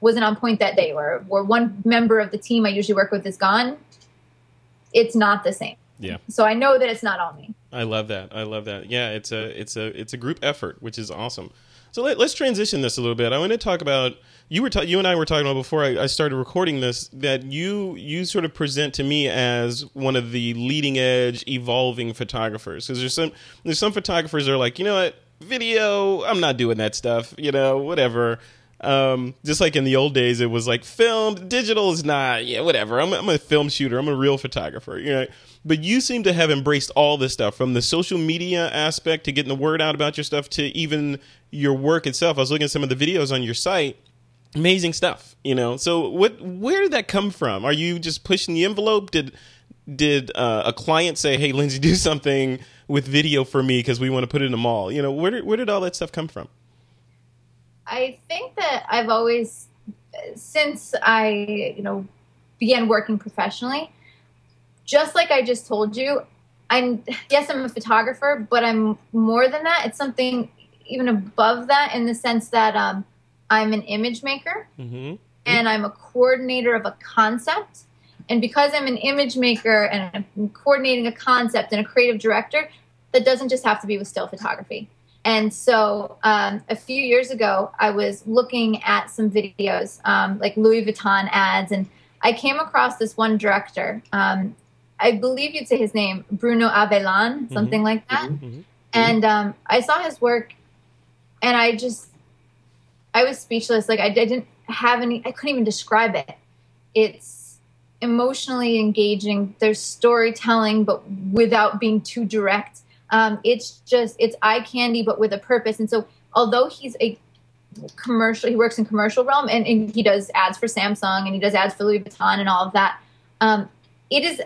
Speaker 6: wasn't on point that day or or one member of the team I usually work with is gone, it's not the same.
Speaker 3: Yeah.
Speaker 6: So I know that it's not all me.
Speaker 3: I love that. I love that. Yeah, it's a it's a it's a group effort, which is awesome. So let, us transition this a little bit. I want to talk about you were ta- you and I were talking about before I, I, started recording this that you you sort of present to me as one of the leading edge evolving photographers because there's some there's some photographers that are like you know what video I'm not doing that stuff you know whatever um, just like in the old days, it was like film, digital is not, yeah, whatever. I'm, I'm a film shooter. I'm a real photographer, you know. But you seem to have embraced all this stuff from the social media aspect to getting the word out about your stuff to even your work itself. I was looking at some of the videos on your site. Amazing stuff, you know. So, what? Where did that come from? Are you just pushing the envelope? Did did uh, a client say, "Hey, Lindsay, do something with video for me because we want to put it in the mall"? You know, where did where did all that stuff come from?
Speaker 6: I think that I've always, since I, you know, began working professionally, just like I just told you, I'm, yes, I'm a photographer, but I'm more than that. It's something even above that in the sense that um, I'm an image maker mm-hmm. and I'm a coordinator of a concept. And because I'm an image maker and I'm coordinating a concept and a creative director, that doesn't just have to be with still photography. And so um, a few years ago, I was looking at some videos, um, like Louis Vuitton ads, and I came across this one director. Um, I believe you'd say his name, Bruno Aveillan, mm-hmm. something mm-hmm. like that. Mm-hmm. And um, I saw his work, and I just, I was speechless. Like I, I didn't have any, I couldn't even describe it. It's emotionally engaging. There's storytelling, but without being too direct um, it's just it's eye candy, but with a purpose. And so, although he's a commercial, he works in commercial realm, and, and he does ads for Samsung and he does ads for Louis Vuitton and all of that. Um, it is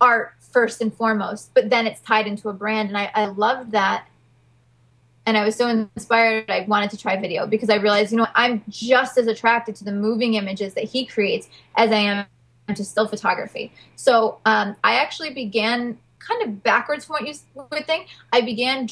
Speaker 6: art first and foremost, but then it's tied into a brand, and I, I loved that. And I was so inspired, I wanted to try video because I realized, you know, I'm just as attracted to the moving images that he creates as I am to still photography. So um, I actually began kind of backwards from what you would think. I began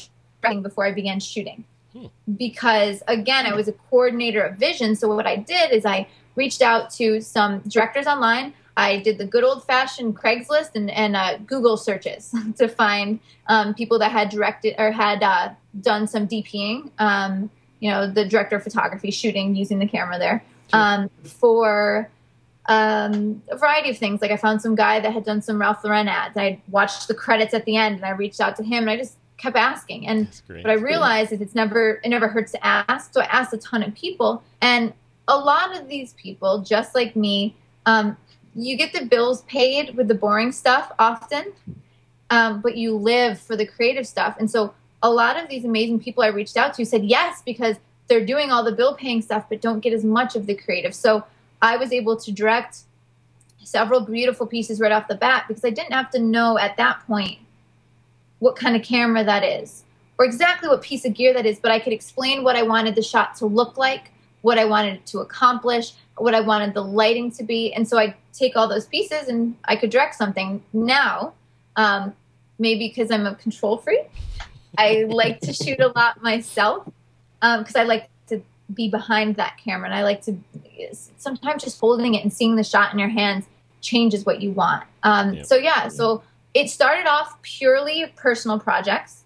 Speaker 6: before I began shooting hmm. because, again, I was a coordinator of vision. So what I did is I reached out to some directors online. I did the good old fashioned Craigslist and, and uh, Google searches to find um, people that had directed or had uh, done some DPing. Um, you know, the director of photography shooting using the camera there um, for um, a variety of things. Like I found some guy that had done some Ralph Lauren ads. I watched the credits at the end and I reached out to him and I just kept asking. And what I realized is it's never it never hurts to ask. So I asked a ton of people, and a lot of these people, just like me, um, you get the bills paid with the boring stuff often, um, but you live for the creative stuff. And so a lot of these amazing people I reached out to said yes because they're doing all the bill paying stuff, but don't get as much of the creative. So I was able to direct several beautiful pieces right off the bat because I didn't have to know at that point what kind of camera that is or exactly what piece of gear that is, but I could explain what I wanted the shot to look like, what I wanted it to accomplish, what I wanted the lighting to be. And so I take all those pieces and I could direct something. Now, um, maybe because I'm a control freak, I like to shoot a lot myself because um, I like to be behind that camera and I like to sometimes just holding it and seeing the shot in your hands changes what you want. Um, yep. So, yeah, so it started off purely personal projects.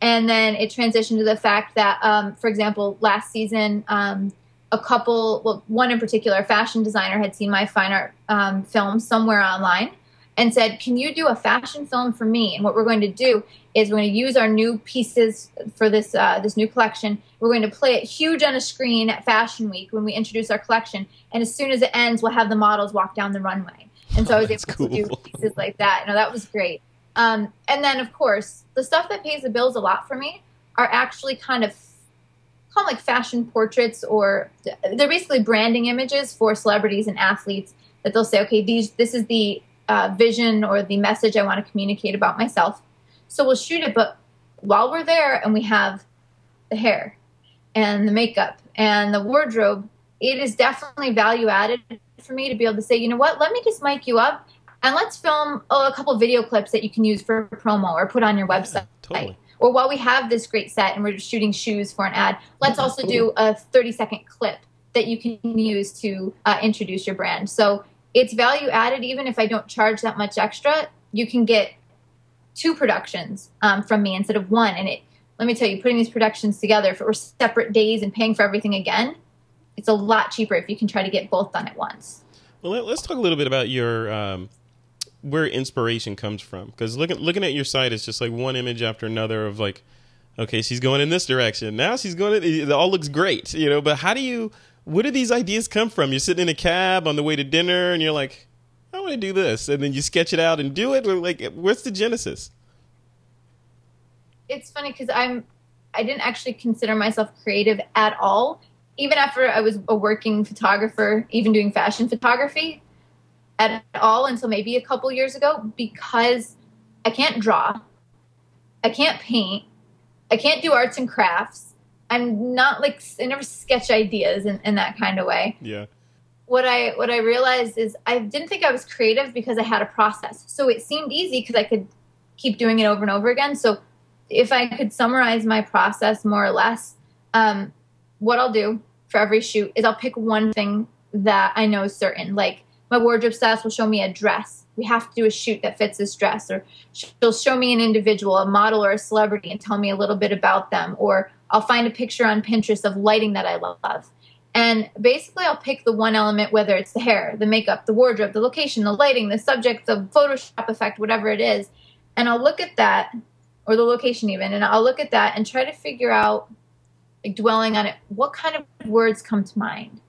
Speaker 6: And then it transitioned to the fact that, um, for example, last season, um, a couple, well, one in particular, a fashion designer had seen my fine art um, film somewhere online and said, Can you do a fashion film for me? And what we're going to do is we're going to use our new pieces for this uh, this new collection. We're going to play it huge on a screen at Fashion Week when we introduce our collection. And as soon as it ends, we'll have the models walk down the runway. And so I was able cool. to do pieces like that. You know, that was great. Um, and then, of course, the stuff that pays the bills a lot for me are actually kind of called like fashion portraits, or they're basically branding images for celebrities and athletes that they'll say, okay, these this is the uh, vision or the message I want to communicate about myself. So we'll shoot it, but while we're there and we have the hair and the makeup and the wardrobe, it is definitely value added for me to be able to say, you know what, let me just mic you up and let's film oh, a couple video clips that you can use for promo or put on your website. Yeah, totally. Or while we have this great set and we're shooting shoes for an ad, let's also do a 30 second clip that you can use to uh, introduce your brand. So it's value added, even if I don't charge that much extra. You can get two productions um, from me instead of one. And it, let me tell you, putting these productions together, if it were separate days and paying for everything again, it's a lot cheaper if you can try to get both done at once.
Speaker 3: Well, let, us talk a little bit about your um, where inspiration comes from. Because looking looking at your site, it's just like one image after another of like, okay, she's going in this direction. Now she's going. it all looks great, you know. But how do you? Where do these ideas come from? You're sitting in a cab on the way to dinner, and you're like, I want to do this, and then you sketch it out and do it. Like, where's the genesis?
Speaker 6: It's funny because I'm. I didn't actually consider myself creative at all even after I was a working photographer, even doing fashion photography at all until maybe a couple years ago, because I can't draw, I can't paint, I can't do arts and crafts. I'm not like I never sketch ideas in, in that kind of way.
Speaker 3: Yeah.
Speaker 6: What I what I realized is I didn't think I was creative because I had a process. So it seemed easy because I could keep doing it over and over again. So if I could summarize my process more or less, um, what I'll do for every shoot is I'll pick one thing that I know is certain. Like my wardrobe stylist will show me a dress. We have to do a shoot that fits this dress, or she'll show me an individual, a model or a celebrity, and tell me a little bit about them. Or I'll find a picture on Pinterest of lighting that I love. And basically, I'll pick the one element, whether it's the hair, the makeup, the wardrobe, the location, the lighting, the subject, the Photoshop effect, whatever it is. And I'll look at that, or the location even, and I'll look at that and try to figure out like dwelling on it, what kind of words come to mind?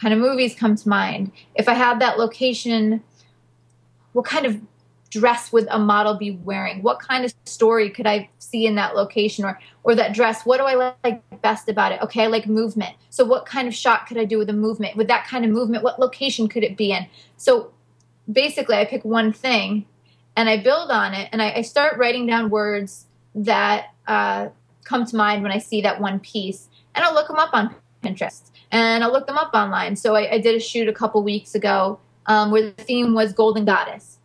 Speaker 6: Kind of movies come to mind? If I had that location, what kind of dress would a model be wearing? What kind of story could I see in that location or or that dress? What do I like best about it? Okay, I like movement. So what kind of shot could I do with a movement? With that kind of movement, what location could it be in? So basically I pick one thing and I build on it and I, I start writing down words that uh, come to mind when I see that one piece. And I'll look them up on Pinterest and I'll look them up online. So I, I did a shoot a couple weeks ago um, where the theme was Golden Goddess.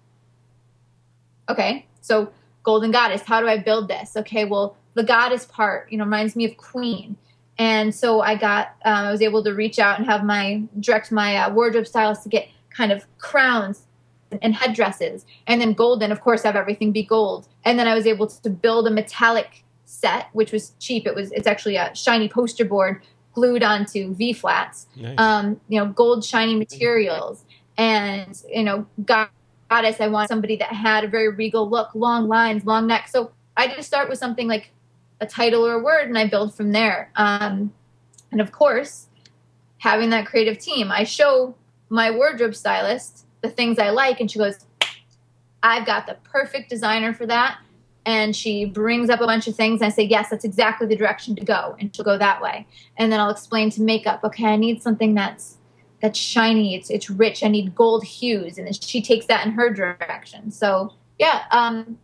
Speaker 6: Okay, so Golden Goddess, how do I build this? Okay, well, the goddess part, you know, reminds me of Queen. And so I got, um, I was able to reach out and have my direct my uh, wardrobe stylist to get kind of crowns and headdresses, and then golden, of course, have everything be gold. And then I was able to build a metallic set, which was cheap. It was it's actually a shiny poster board glued onto V flats. Nice. Um, you know, gold shiny materials, and you know, goddess. I want somebody that had a very regal look, long lines, long neck. So I just start with something like a title or a word, and I build from there. Um, and of course, having that creative team, I show my wardrobe stylist the things I like, and she goes, I've got the perfect designer for that. And she brings up a bunch of things, and I say, Yes, that's exactly the direction to go. And she'll go that way. And then I'll explain to makeup, okay, I need something that's that's shiny, it's it's rich, I need gold hues. And then she takes that in her direction. So yeah, um,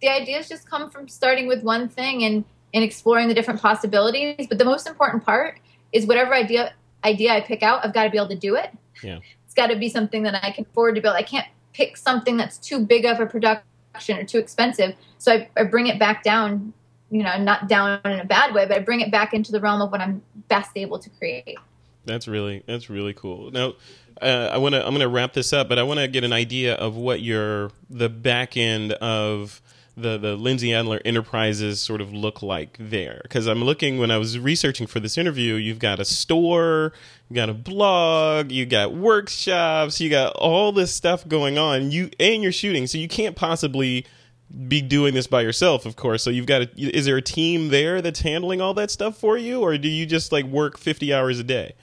Speaker 6: the ideas just come from starting with one thing and and exploring the different possibilities. But the most important part is whatever idea idea I pick out, I've got to be able to do it.
Speaker 3: Yeah It's
Speaker 6: got to be something that I can afford to build. I can't pick something that's too big of a production or too expensive. So I, I bring it back down, you know, not down in a bad way, but I bring it back into the realm of what I'm best able to create.
Speaker 3: That's really that's really cool. Now, uh, I want to I'm going to wrap this up, but I want to get an idea of what your the back end of the the Lindsay Adler Enterprises sort of look like there? Because I'm looking when I was researching for this interview, you've got a store, you got a blog, you got workshops, you got all this stuff going on. You and you're shooting, so you can't possibly be doing this by yourself, of course. So you've got a, is there a team there that's handling all that stuff for you, or do you just like work 50 hours a day?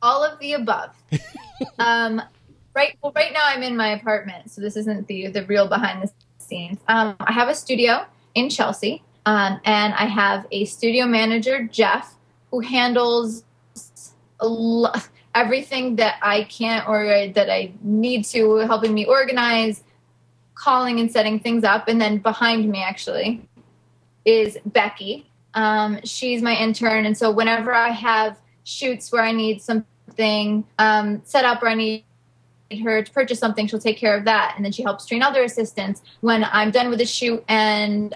Speaker 6: All of the above. um, right well right now i'm in my apartment so this isn't the the real behind the scenes um, i have a studio in chelsea um, and i have a studio manager jeff who handles everything that i can't or that i need to helping me organize calling and setting things up and then behind me actually is becky um, she's my intern and so whenever i have shoots where i need something um, set up or i need her to purchase something, she'll take care of that. And then she helps train other assistants. When I'm done with the shoot and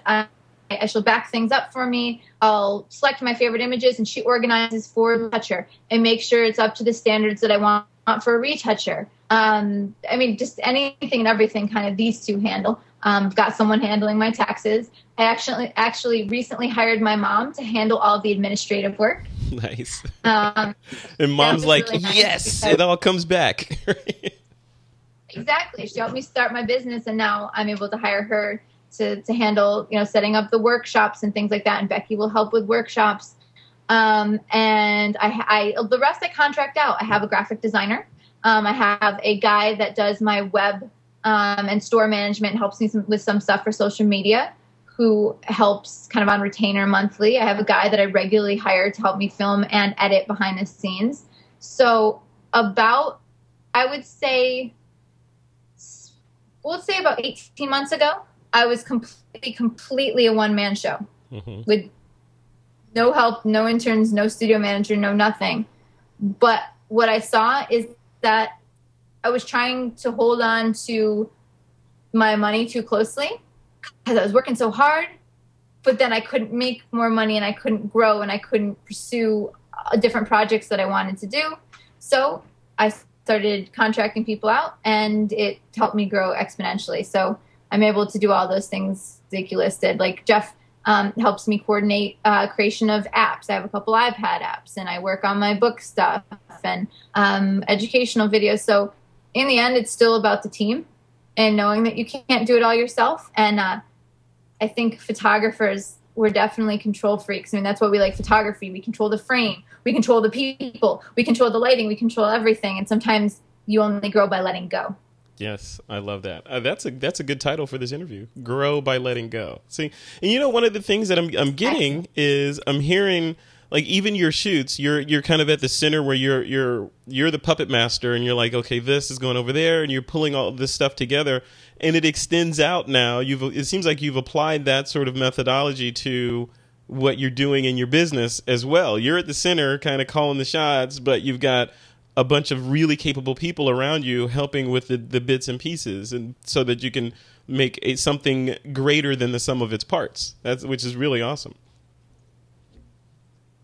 Speaker 6: she'll back things up for me, I'll select my favorite images and she organizes for the toucher and make sure it's up to the standards that I want for a retoucher. Um, I mean, just anything and everything kind of these two handle. Um, got someone handling my taxes. I actually actually recently hired my mom to handle all the administrative work.
Speaker 3: Nice. Um, and mom's like, really nice yes, it all comes back.
Speaker 6: exactly. She helped me start my business, and now I'm able to hire her to to handle you know setting up the workshops and things like that. And Becky will help with workshops. Um, and I, I the rest I contract out. I have a graphic designer. Um, I have a guy that does my web um, and store management, helps me some, with some stuff for social media. Who helps kind of on retainer monthly. I have a guy that I regularly hire to help me film and edit behind the scenes. So about I would say we'll say about 18 months ago, I was completely, completely a one man show mm-hmm. with no help, no interns, no studio manager, no nothing. But what I saw is that I was trying to hold on to my money too closely because I was working so hard, but then I couldn't make more money and I couldn't grow and I couldn't pursue uh, different projects that I wanted to do. So I started contracting people out and it helped me grow exponentially. So I'm able to do all those things Zeke listed. Like Jeff um, helps me coordinate uh, creation of apps. I have a couple iPad apps and I work on my book stuff and um, educational videos. So in the end, it's still about the team and knowing that you can't do it all yourself. And uh, I think photographers we're definitely control freaks. I mean, that's why we like photography. We control the frame, we control the people, we control the lighting, we control everything. And sometimes you only grow by letting go.
Speaker 3: Yes, I love that. Uh, that's a that's a good title for this interview. Grow by letting go. See, and you know, one of the things that I'm I'm getting is I'm hearing like even your shoots you're you're kind of at the center where you're you're you're the puppet master and you're like okay this is going over there and you're pulling all this stuff together and it extends out now you've it seems like you've applied that sort of methodology to what you're doing in your business as well you're at the center kind of calling the shots but you've got a bunch of really capable people around you helping with the, the bits and pieces and so that you can make a, something greater than the sum of its parts that's which is really awesome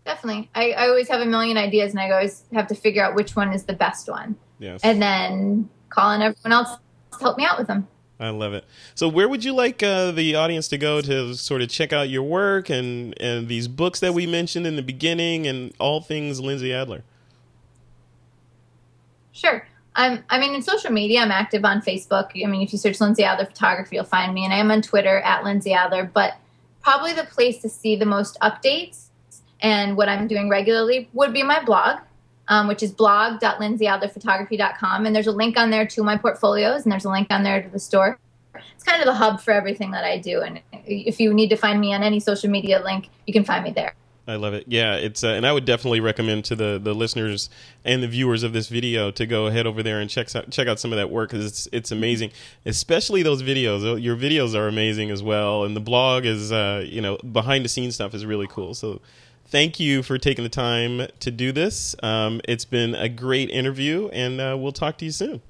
Speaker 6: definitely. I, I always have a million ideas, and I always have to figure out which one is the best one.
Speaker 3: Yes.
Speaker 6: And then call on everyone else to help me out with them.
Speaker 3: I love it. So, where would you like uh, the audience to go to sort of check out your work and and these books that we mentioned in the beginning and all things Lindsay Adler?
Speaker 6: Sure. I'm, I mean, in social media, I'm active on Facebook. I mean, if you search Lindsay Adler Photography, you'll find me. And I am on Twitter at Lindsay Adler. But probably the place to see the most updates and what I'm doing regularly would be my blog, um, which is blog.lindsayadlerphotography.com. And there's a link on there to my portfolios, and there's a link on there to the store. It's kind of the hub for everything that I do. And if you need to find me on any social media link, you can find me there.
Speaker 3: I love it. Yeah, it's uh, and I would definitely recommend to the the listeners and the viewers of this video to go head over there and check out check out some of that work because it's it's amazing, especially those videos. Your videos are amazing as well, and the blog is uh, you know behind the scenes stuff is really cool. So. Thank you for taking the time to do this. Um, it's been a great interview, and uh, we'll talk to you soon.